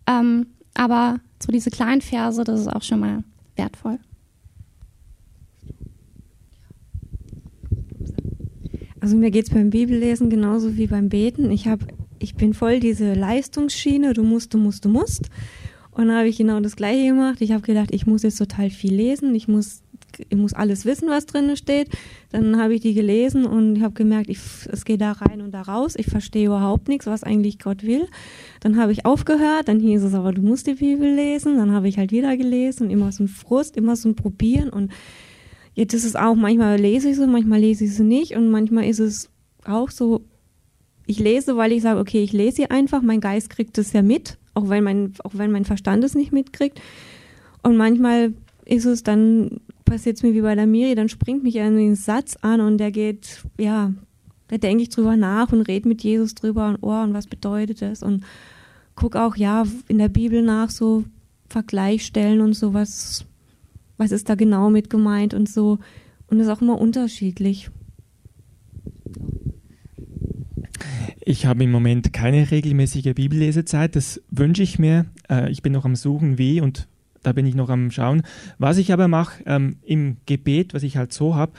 Ähm, aber so diese kleinen Verse, das ist auch schon mal wertvoll. Also mir geht es beim Bibellesen genauso wie beim Beten. Ich, hab, ich bin voll diese Leistungsschiene, du musst, du musst, du musst. Und dann habe ich genau das gleiche gemacht. Ich habe gedacht, ich muss jetzt total viel lesen, ich muss ich muss alles wissen, was drin steht. Dann habe ich die gelesen und habe gemerkt, ich, es geht da rein und da raus. Ich verstehe überhaupt nichts, was eigentlich Gott will. Dann habe ich aufgehört, dann hieß es aber, du musst die Bibel lesen. Dann habe ich halt wieder gelesen, immer so ein Frust, immer so ein Probieren. Und jetzt ist es auch, manchmal lese ich sie, manchmal lese ich sie nicht. Und manchmal ist es auch so, ich lese, weil ich sage, okay, ich lese sie einfach. Mein Geist kriegt es ja mit, auch wenn mein, auch wenn mein Verstand es nicht mitkriegt. Und manchmal ist es dann passiert es mir wie bei der Miri, dann springt mich ein Satz an und der geht, ja, da denke ich drüber nach und rede mit Jesus drüber und oh, und was bedeutet das und guck auch, ja, in der Bibel nach, so Vergleichstellen und so, was, was ist da genau mit gemeint und so. Und das ist auch immer unterschiedlich. Ich habe im Moment keine regelmäßige Bibellesezeit, das wünsche ich mir. Äh, ich bin noch am Suchen, wie und da bin ich noch am Schauen. Was ich aber mache ähm, im Gebet, was ich halt so habe,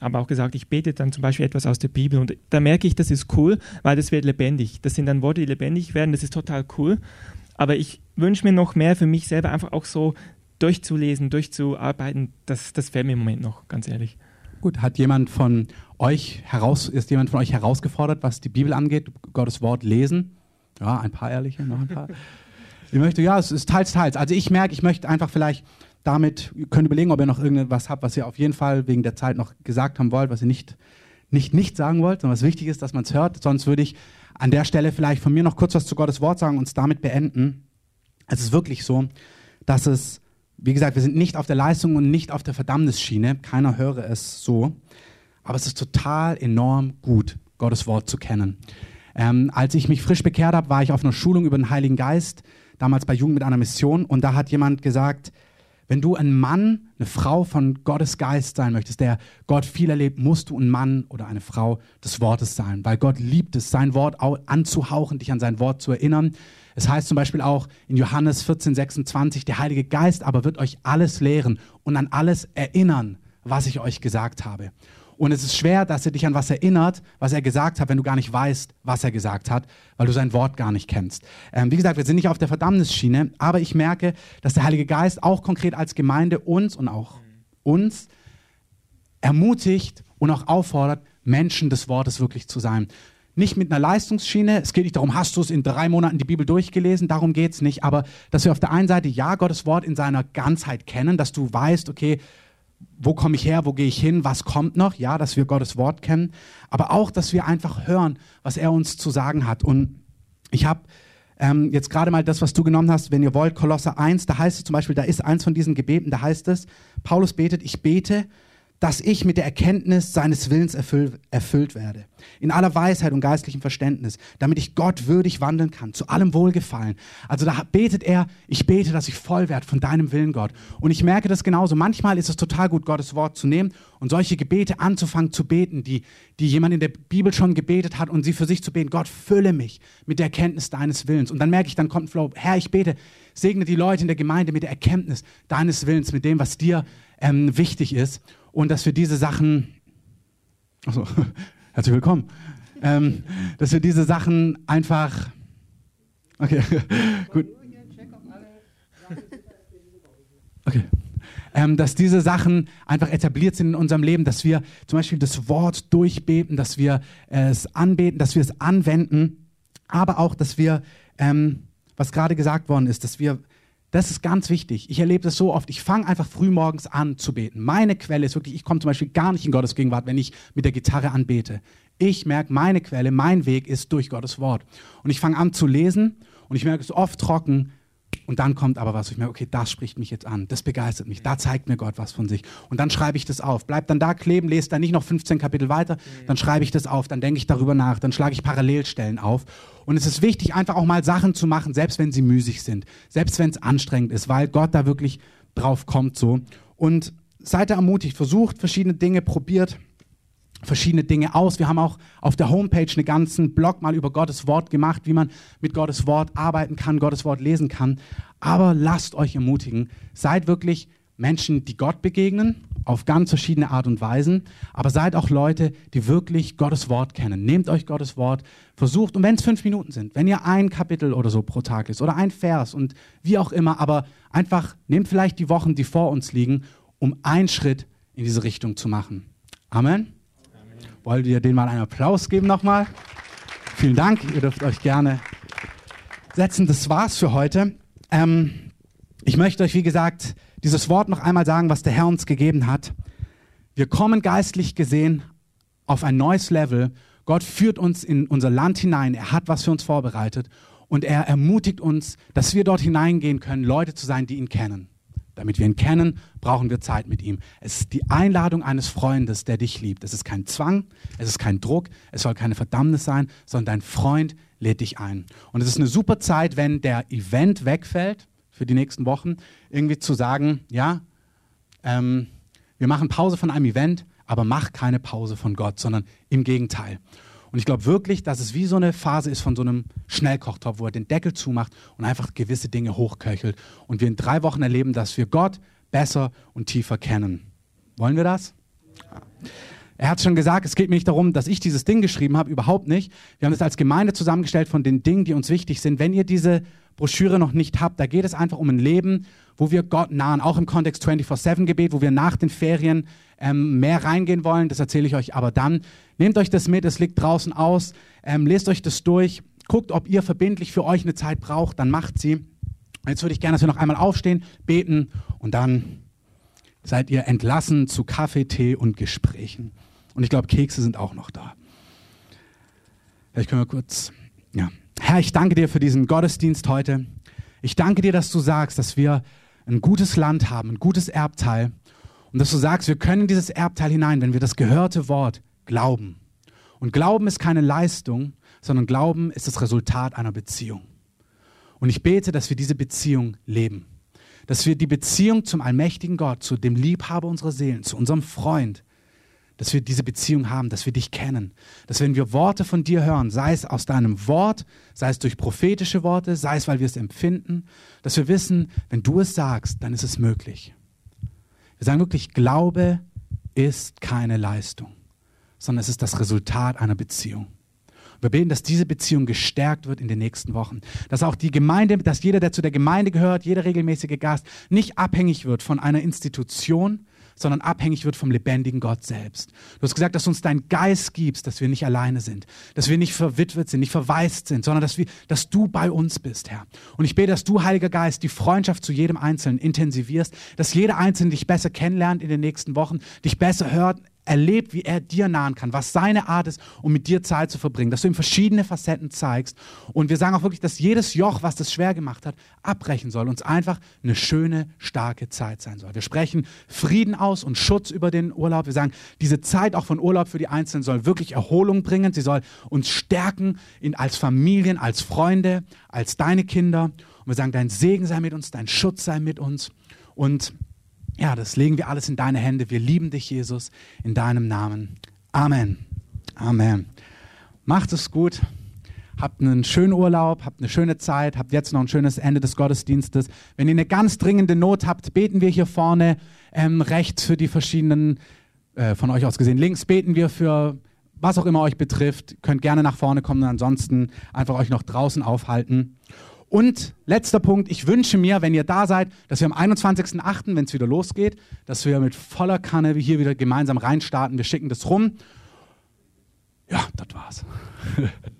habe auch gesagt, ich bete dann zum Beispiel etwas aus der Bibel und da merke ich, das ist cool, weil das wird lebendig. Das sind dann Worte, die lebendig werden, das ist total cool. Aber ich wünsche mir noch mehr für mich selber einfach auch so durchzulesen, durchzuarbeiten. Das, das fehlt mir im Moment noch, ganz ehrlich. Gut, hat jemand von euch heraus, ist jemand von euch herausgefordert, was die Bibel angeht, Gottes Wort lesen? Ja, ein paar ehrliche, noch ein paar. ich möchte, ja, es ist teils, teils. Also ich merke, ich möchte einfach vielleicht damit, ihr könnt überlegen, ob ihr noch irgendwas habt, was ihr auf jeden Fall wegen der Zeit noch gesagt haben wollt, was ihr nicht, nicht, nicht sagen wollt, sondern was wichtig ist, dass man es hört. Sonst würde ich an der Stelle vielleicht von mir noch kurz was zu Gottes Wort sagen und es damit beenden. Es ist wirklich so, dass es, wie gesagt, wir sind nicht auf der Leistung und nicht auf der Verdammnisschiene. Keiner höre es so. Aber es ist total enorm gut, Gottes Wort zu kennen. Ähm, als ich mich frisch bekehrt habe, war ich auf einer Schulung über den Heiligen Geist, damals bei Jugend mit einer Mission. Und da hat jemand gesagt, wenn du ein Mann, eine Frau von Gottes Geist sein möchtest, der Gott viel erlebt, musst du ein Mann oder eine Frau des Wortes sein, weil Gott liebt es, sein Wort anzuhauchen, dich an sein Wort zu erinnern. Es heißt zum Beispiel auch in Johannes 14, 26, der Heilige Geist aber wird euch alles lehren und an alles erinnern, was ich euch gesagt habe. Und es ist schwer, dass er dich an was erinnert, was er gesagt hat, wenn du gar nicht weißt, was er gesagt hat, weil du sein Wort gar nicht kennst. Ähm, wie gesagt, wir sind nicht auf der Verdammnisschiene, aber ich merke, dass der Heilige Geist auch konkret als Gemeinde uns und auch uns ermutigt und auch auffordert, Menschen des Wortes wirklich zu sein. Nicht mit einer Leistungsschiene, es geht nicht darum, hast du es in drei Monaten die Bibel durchgelesen, darum geht es nicht, aber dass wir auf der einen Seite ja Gottes Wort in seiner Ganzheit kennen, dass du weißt, okay, wo komme ich her, wo gehe ich hin, was kommt noch, ja, dass wir Gottes Wort kennen, aber auch, dass wir einfach hören, was er uns zu sagen hat. Und ich habe ähm, jetzt gerade mal das, was du genommen hast, wenn ihr wollt, Kolosse 1, da heißt es zum Beispiel, da ist eins von diesen Gebeten, da heißt es, Paulus betet, ich bete, dass ich mit der Erkenntnis seines Willens erfüll, erfüllt werde. In aller Weisheit und geistlichem Verständnis, damit ich Gott würdig wandeln kann, zu allem Wohlgefallen. Also da betet er, ich bete, dass ich voll werde von deinem Willen, Gott. Und ich merke das genauso. Manchmal ist es total gut, Gottes Wort zu nehmen und solche Gebete anzufangen zu beten, die, die jemand in der Bibel schon gebetet hat und sie für sich zu beten. Gott, fülle mich mit der Erkenntnis deines Willens. Und dann merke ich, dann kommt ein Flow. Herr, ich bete, segne die Leute in der Gemeinde mit der Erkenntnis deines Willens, mit dem, was dir ähm, wichtig ist und dass wir diese Sachen, also herzlich willkommen, ähm, dass wir diese Sachen einfach, okay, gut. Okay. Ähm, dass diese Sachen einfach etabliert sind in unserem Leben, dass wir zum Beispiel das Wort durchbeten, dass wir es anbeten, dass wir es anwenden, aber auch, dass wir, ähm, was gerade gesagt worden ist, dass wir das ist ganz wichtig. Ich erlebe das so oft. Ich fange einfach frühmorgens an zu beten. Meine Quelle ist wirklich, ich komme zum Beispiel gar nicht in Gottes Gegenwart, wenn ich mit der Gitarre anbete. Ich merke, meine Quelle, mein Weg ist durch Gottes Wort. Und ich fange an zu lesen und ich merke es oft trocken, und dann kommt aber was, wo ich merke, okay, das spricht mich jetzt an, das begeistert mich, da zeigt mir Gott was von sich. Und dann schreibe ich das auf. Bleib dann da kleben, lese dann nicht noch 15 Kapitel weiter, dann schreibe ich das auf, dann denke ich darüber nach, dann schlage ich Parallelstellen auf. Und es ist wichtig, einfach auch mal Sachen zu machen, selbst wenn sie müßig sind, selbst wenn es anstrengend ist, weil Gott da wirklich drauf kommt so. Und seid da ermutigt, versucht verschiedene Dinge, probiert verschiedene Dinge aus. Wir haben auch auf der Homepage einen ganzen Blog mal über Gottes Wort gemacht, wie man mit Gottes Wort arbeiten kann, Gottes Wort lesen kann. Aber lasst euch ermutigen, seid wirklich Menschen, die Gott begegnen, auf ganz verschiedene Art und Weisen, aber seid auch Leute, die wirklich Gottes Wort kennen. Nehmt euch Gottes Wort, versucht, und wenn es fünf Minuten sind, wenn ihr ein Kapitel oder so pro Tag ist oder ein Vers und wie auch immer, aber einfach nehmt vielleicht die Wochen, die vor uns liegen, um einen Schritt in diese Richtung zu machen. Amen. Wollt ihr denen mal einen Applaus geben nochmal? Vielen Dank. Ihr dürft euch gerne setzen. Das war's für heute. Ähm, ich möchte euch, wie gesagt, dieses Wort noch einmal sagen, was der Herr uns gegeben hat. Wir kommen geistlich gesehen auf ein neues Level. Gott führt uns in unser Land hinein. Er hat was für uns vorbereitet. Und er ermutigt uns, dass wir dort hineingehen können, Leute zu sein, die ihn kennen. Damit wir ihn kennen, brauchen wir Zeit mit ihm. Es ist die Einladung eines Freundes, der dich liebt. Es ist kein Zwang, es ist kein Druck, es soll keine Verdammnis sein, sondern dein Freund lädt dich ein. Und es ist eine super Zeit, wenn der Event wegfällt für die nächsten Wochen, irgendwie zu sagen, ja, ähm, wir machen Pause von einem Event, aber mach keine Pause von Gott, sondern im Gegenteil. Und ich glaube wirklich, dass es wie so eine Phase ist von so einem Schnellkochtopf, wo er den Deckel zumacht und einfach gewisse Dinge hochköchelt. Und wir in drei Wochen erleben, dass wir Gott besser und tiefer kennen. Wollen wir das? Er hat schon gesagt, es geht mir nicht darum, dass ich dieses Ding geschrieben habe, überhaupt nicht. Wir haben es als Gemeinde zusammengestellt von den Dingen, die uns wichtig sind. Wenn ihr diese Broschüre noch nicht habt, da geht es einfach um ein Leben, wo wir Gott nahen, auch im Kontext 24-7-Gebet, wo wir nach den Ferien ähm, mehr reingehen wollen. Das erzähle ich euch aber dann. Nehmt euch das mit, es liegt draußen aus, ähm, lest euch das durch, guckt, ob ihr verbindlich für euch eine Zeit braucht, dann macht sie. Jetzt würde ich gerne, dass wir noch einmal aufstehen, beten und dann seid ihr entlassen zu Kaffee, Tee und Gesprächen. Und ich glaube, Kekse sind auch noch da. Vielleicht können wir kurz, ja. Herr, ich danke dir für diesen Gottesdienst heute. Ich danke dir, dass du sagst, dass wir ein gutes Land haben, ein gutes Erbteil. Und dass du sagst, wir können in dieses Erbteil hinein, wenn wir das gehörte Wort glauben. Und Glauben ist keine Leistung, sondern Glauben ist das Resultat einer Beziehung. Und ich bete, dass wir diese Beziehung leben. Dass wir die Beziehung zum allmächtigen Gott, zu dem Liebhaber unserer Seelen, zu unserem Freund, dass wir diese Beziehung haben, dass wir dich kennen, dass wenn wir Worte von dir hören, sei es aus deinem Wort, sei es durch prophetische Worte, sei es, weil wir es empfinden, dass wir wissen, wenn du es sagst, dann ist es möglich. Wir sagen wirklich, Glaube ist keine Leistung, sondern es ist das Resultat einer Beziehung. Wir beten, dass diese Beziehung gestärkt wird in den nächsten Wochen. Dass auch die Gemeinde, dass jeder, der zu der Gemeinde gehört, jeder regelmäßige Gast, nicht abhängig wird von einer Institution, sondern abhängig wird vom lebendigen Gott selbst. Du hast gesagt, dass du uns dein Geist gibst, dass wir nicht alleine sind, dass wir nicht verwitwet sind, nicht verwaist sind, sondern dass, wir, dass du bei uns bist, Herr. Und ich bete, dass du, Heiliger Geist, die Freundschaft zu jedem Einzelnen intensivierst, dass jeder Einzelne dich besser kennenlernt in den nächsten Wochen, dich besser hört, erlebt, wie er dir nahen kann, was seine Art ist, um mit dir Zeit zu verbringen, dass du ihm verschiedene Facetten zeigst. Und wir sagen auch wirklich, dass jedes Joch, was das schwer gemacht hat, abbrechen soll, uns einfach eine schöne, starke Zeit sein soll. Wir sprechen Frieden aus und Schutz über den Urlaub. Wir sagen, diese Zeit auch von Urlaub für die Einzelnen soll wirklich Erholung bringen. Sie soll uns stärken in, als Familien, als Freunde, als deine Kinder. Und wir sagen, dein Segen sei mit uns, dein Schutz sei mit uns. Und ja, das legen wir alles in deine Hände. Wir lieben dich, Jesus, in deinem Namen. Amen. Amen. Macht es gut. Habt einen schönen Urlaub, habt eine schöne Zeit, habt jetzt noch ein schönes Ende des Gottesdienstes. Wenn ihr eine ganz dringende Not habt, beten wir hier vorne ähm, rechts für die verschiedenen, äh, von euch aus gesehen, links beten wir für was auch immer euch betrifft. Könnt gerne nach vorne kommen und ansonsten einfach euch noch draußen aufhalten. Und letzter Punkt, ich wünsche mir, wenn ihr da seid, dass wir am 21.08., wenn es wieder losgeht, dass wir mit voller Kanne hier wieder gemeinsam reinstarten. Wir schicken das rum. Ja, das war's.